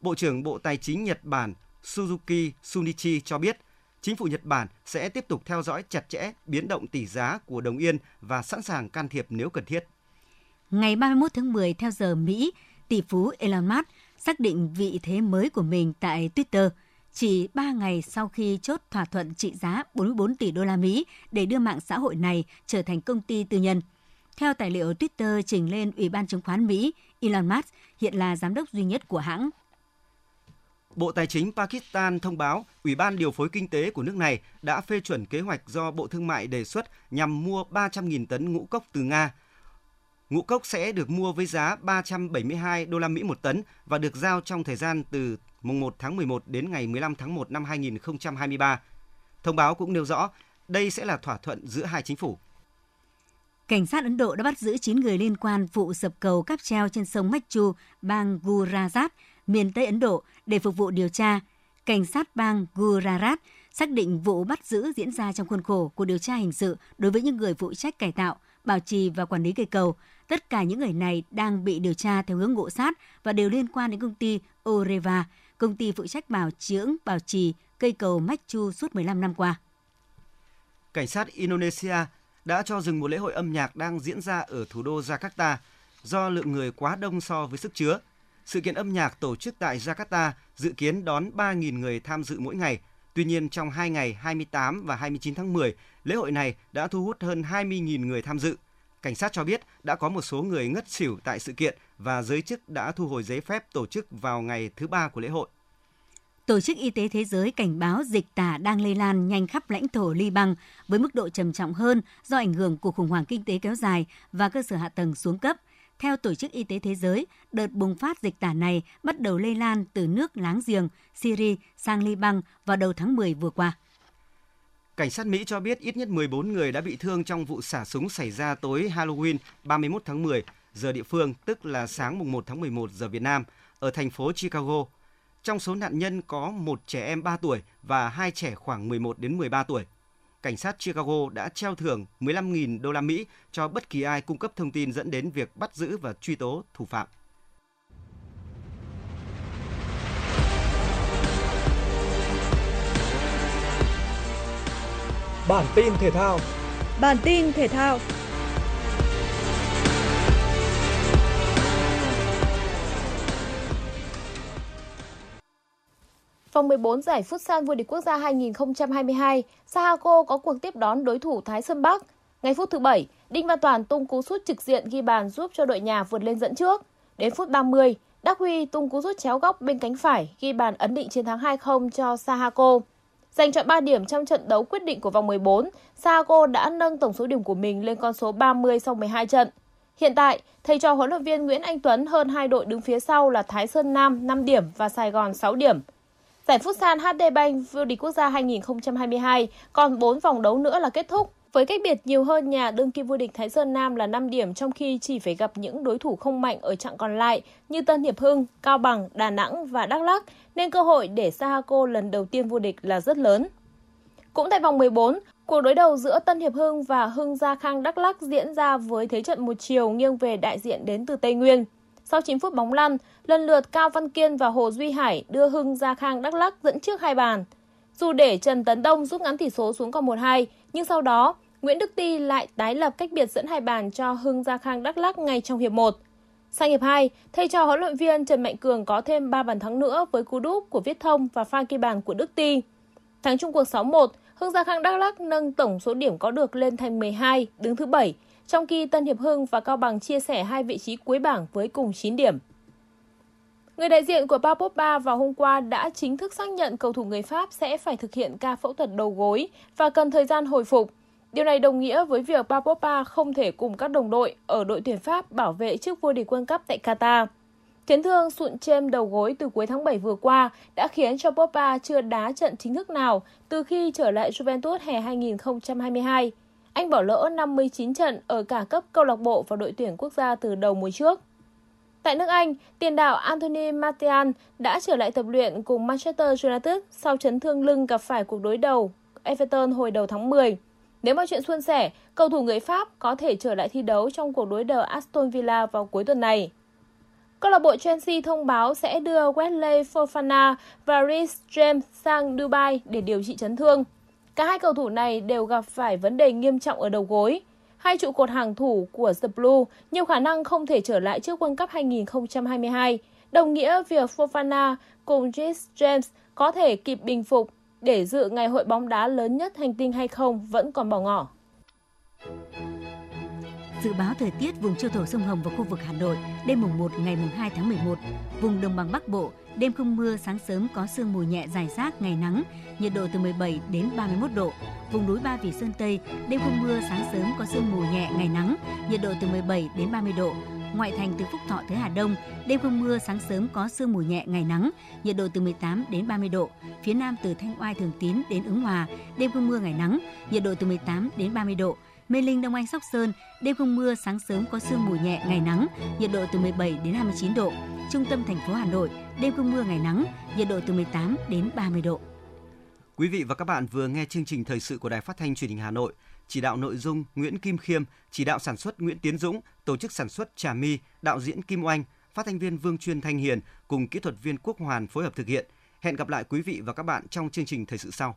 Bộ trưởng Bộ Tài chính Nhật Bản Suzuki Sunichi cho biết, chính phủ Nhật Bản sẽ tiếp tục theo dõi chặt chẽ biến động tỷ giá của đồng yên và sẵn sàng can thiệp nếu cần thiết. Ngày 31 tháng 10 theo giờ Mỹ, tỷ phú Elon Musk xác định vị thế mới của mình tại Twitter chỉ 3 ngày sau khi chốt thỏa thuận trị giá 44 tỷ đô la Mỹ để đưa mạng xã hội này trở thành công ty tư nhân. Theo tài liệu Twitter trình lên Ủy ban chứng khoán Mỹ, Elon Musk hiện là giám đốc duy nhất của hãng. Bộ Tài chính Pakistan thông báo Ủy ban điều phối kinh tế của nước này đã phê chuẩn kế hoạch do Bộ Thương mại đề xuất nhằm mua 300.000 tấn ngũ cốc từ Nga. Ngũ cốc sẽ được mua với giá 372 đô la Mỹ một tấn và được giao trong thời gian từ mùng 1 tháng 11 đến ngày 15 tháng 1 năm 2023. Thông báo cũng nêu rõ đây sẽ là thỏa thuận giữa hai chính phủ. Cảnh sát Ấn Độ đã bắt giữ 9 người liên quan vụ sập cầu cáp treo trên sông Machu, bang Gujarat, miền Tây Ấn Độ để phục vụ điều tra. Cảnh sát bang Gujarat xác định vụ bắt giữ diễn ra trong khuôn khổ của điều tra hình sự đối với những người phụ trách cải tạo, bảo trì và quản lý cây cầu. Tất cả những người này đang bị điều tra theo hướng ngộ sát và đều liên quan đến công ty Oreva, công ty phụ trách bảo dưỡng, bảo trì cây cầu Machu suốt 15 năm qua. Cảnh sát Indonesia đã cho dừng một lễ hội âm nhạc đang diễn ra ở thủ đô Jakarta do lượng người quá đông so với sức chứa. Sự kiện âm nhạc tổ chức tại Jakarta dự kiến đón 3.000 người tham dự mỗi ngày. Tuy nhiên, trong hai ngày 28 và 29 tháng 10, lễ hội này đã thu hút hơn 20.000 người tham dự. Cảnh sát cho biết đã có một số người ngất xỉu tại sự kiện và giới chức đã thu hồi giấy phép tổ chức vào ngày thứ ba của lễ hội. Tổ chức Y tế Thế giới cảnh báo dịch tả đang lây lan nhanh khắp lãnh thổ Liban với mức độ trầm trọng hơn do ảnh hưởng của khủng hoảng kinh tế kéo dài và cơ sở hạ tầng xuống cấp. Theo Tổ chức Y tế Thế giới, đợt bùng phát dịch tả này bắt đầu lây lan từ nước láng giềng Syria sang Liban vào đầu tháng 10 vừa qua. Cảnh sát Mỹ cho biết ít nhất 14 người đã bị thương trong vụ xả súng xảy ra tối Halloween 31 tháng 10 giờ địa phương, tức là sáng mùng 1 tháng 11 giờ Việt Nam, ở thành phố Chicago. Trong số nạn nhân có một trẻ em 3 tuổi và hai trẻ khoảng 11 đến 13 tuổi. Cảnh sát Chicago đã treo thưởng 15.000 đô la Mỹ cho bất kỳ ai cung cấp thông tin dẫn đến việc bắt giữ và truy tố thủ phạm. Bản tin thể thao. Bản tin thể thao. Vòng 14 giải Futsal vô địch quốc gia 2022, Sahako có cuộc tiếp đón đối thủ Thái Sơn Bắc. Ngay phút thứ 7, Đinh Văn Toàn tung cú sút trực diện ghi bàn giúp cho đội nhà vượt lên dẫn trước. Đến phút 30, Đắc Huy tung cú sút chéo góc bên cánh phải ghi bàn ấn định chiến thắng 2-0 cho Sahako. Giành chọn 3 điểm trong trận đấu quyết định của vòng 14, Sago đã nâng tổng số điểm của mình lên con số 30 sau 12 trận. Hiện tại, thầy trò huấn luyện viên Nguyễn Anh Tuấn hơn hai đội đứng phía sau là Thái Sơn Nam 5 điểm và Sài Gòn 6 điểm. Giải Phút San HD Bank vô địch quốc gia 2022 còn 4 vòng đấu nữa là kết thúc. Với cách biệt nhiều hơn nhà đương kim vô địch Thái Sơn Nam là 5 điểm trong khi chỉ phải gặp những đối thủ không mạnh ở chặng còn lại như Tân Hiệp Hưng, Cao Bằng, Đà Nẵng và Đắk Lắk nên cơ hội để Sahako lần đầu tiên vô địch là rất lớn. Cũng tại vòng 14, cuộc đối đầu giữa Tân Hiệp Hưng và Hưng Gia Khang Đắk Lắk diễn ra với thế trận một chiều nghiêng về đại diện đến từ Tây Nguyên. Sau 9 phút bóng lăn, lần lượt Cao Văn Kiên và Hồ Duy Hải đưa Hưng Gia Khang Đắk Lắk dẫn trước hai bàn. Dù để Trần Tấn Đông rút ngắn tỷ số xuống còn 1-2, nhưng sau đó Nguyễn Đức Ti lại tái lập cách biệt dẫn hai bàn cho Hưng Gia Khang Đắk Lắk ngay trong hiệp 1. Sang hiệp 2, thầy trò huấn luyện viên Trần Mạnh Cường có thêm 3 bàn thắng nữa với cú đúp của Viết Thông và pha ghi bàn của Đức Ti. Thắng chung cuộc 6-1, Hưng Gia Khang Đắk Lắk nâng tổng số điểm có được lên thành 12, đứng thứ 7, trong khi Tân Hiệp Hưng và Cao Bằng chia sẻ hai vị trí cuối bảng với cùng 9 điểm. Người đại diện của Paul Pogba vào hôm qua đã chính thức xác nhận cầu thủ người Pháp sẽ phải thực hiện ca phẫu thuật đầu gối và cần thời gian hồi phục. Điều này đồng nghĩa với việc Paul Pogba không thể cùng các đồng đội ở đội tuyển Pháp bảo vệ chức vô địch World Cup tại Qatar. Chấn thương sụn chêm đầu gối từ cuối tháng 7 vừa qua đã khiến cho Pogba chưa đá trận chính thức nào từ khi trở lại Juventus hè 2022. Anh bỏ lỡ 59 trận ở cả cấp câu lạc bộ và đội tuyển quốc gia từ đầu mùa trước. Tại nước Anh, tiền đạo Anthony Martial đã trở lại tập luyện cùng Manchester United sau chấn thương lưng gặp phải cuộc đối đầu Everton hồi đầu tháng 10. Nếu mọi chuyện suôn sẻ, cầu thủ người Pháp có thể trở lại thi đấu trong cuộc đối đầu Aston Villa vào cuối tuần này. Câu lạc bộ Chelsea thông báo sẽ đưa Wesley Fofana và Reece James sang Dubai để điều trị chấn thương. Cả hai cầu thủ này đều gặp phải vấn đề nghiêm trọng ở đầu gối. Hai trụ cột hàng thủ của The Blue nhiều khả năng không thể trở lại trước World Cup 2022, đồng nghĩa việc Fofana cùng Reece James có thể kịp bình phục để dự ngày hội bóng đá lớn nhất hành tinh hay không vẫn còn bỏ ngỏ. Dự báo thời tiết vùng châu thổ sông Hồng và khu vực Hà Nội đêm mùng 1 ngày mùng 2 tháng 11, vùng đồng bằng Bắc Bộ đêm không mưa, sáng sớm có sương mù nhẹ dài rác, ngày nắng, nhiệt độ từ 17 đến 31 độ. Vùng núi Ba Vì Sơn Tây đêm không mưa, sáng sớm có sương mù nhẹ, ngày nắng, nhiệt độ từ 17 đến 30 độ. Ngoại thành từ Phúc Thọ tới Hà Đông, đêm không mưa, sáng sớm có sương mù nhẹ, ngày nắng, nhiệt độ từ 18 đến 30 độ. Phía Nam từ Thanh Oai Thường Tín đến Ứng Hòa, đêm không mưa, ngày nắng, nhiệt độ từ 18 đến 30 độ. Mê Linh Đông Anh Sóc Sơn, đêm không mưa, sáng sớm có sương mù nhẹ, ngày nắng, nhiệt độ từ 17 đến 29 độ. Trung tâm thành phố Hà Nội, đêm không mưa, ngày nắng, nhiệt độ từ 18 đến 30 độ. Quý vị và các bạn vừa nghe chương trình thời sự của Đài Phát thanh Truyền hình Hà Nội. Chỉ đạo nội dung Nguyễn Kim Khiêm, chỉ đạo sản xuất Nguyễn Tiến Dũng, tổ chức sản xuất Trà My, đạo diễn Kim Oanh, phát thanh viên Vương Chuyên Thanh Hiền cùng kỹ thuật viên Quốc Hoàn phối hợp thực hiện. Hẹn gặp lại quý vị và các bạn trong chương trình thời sự sau.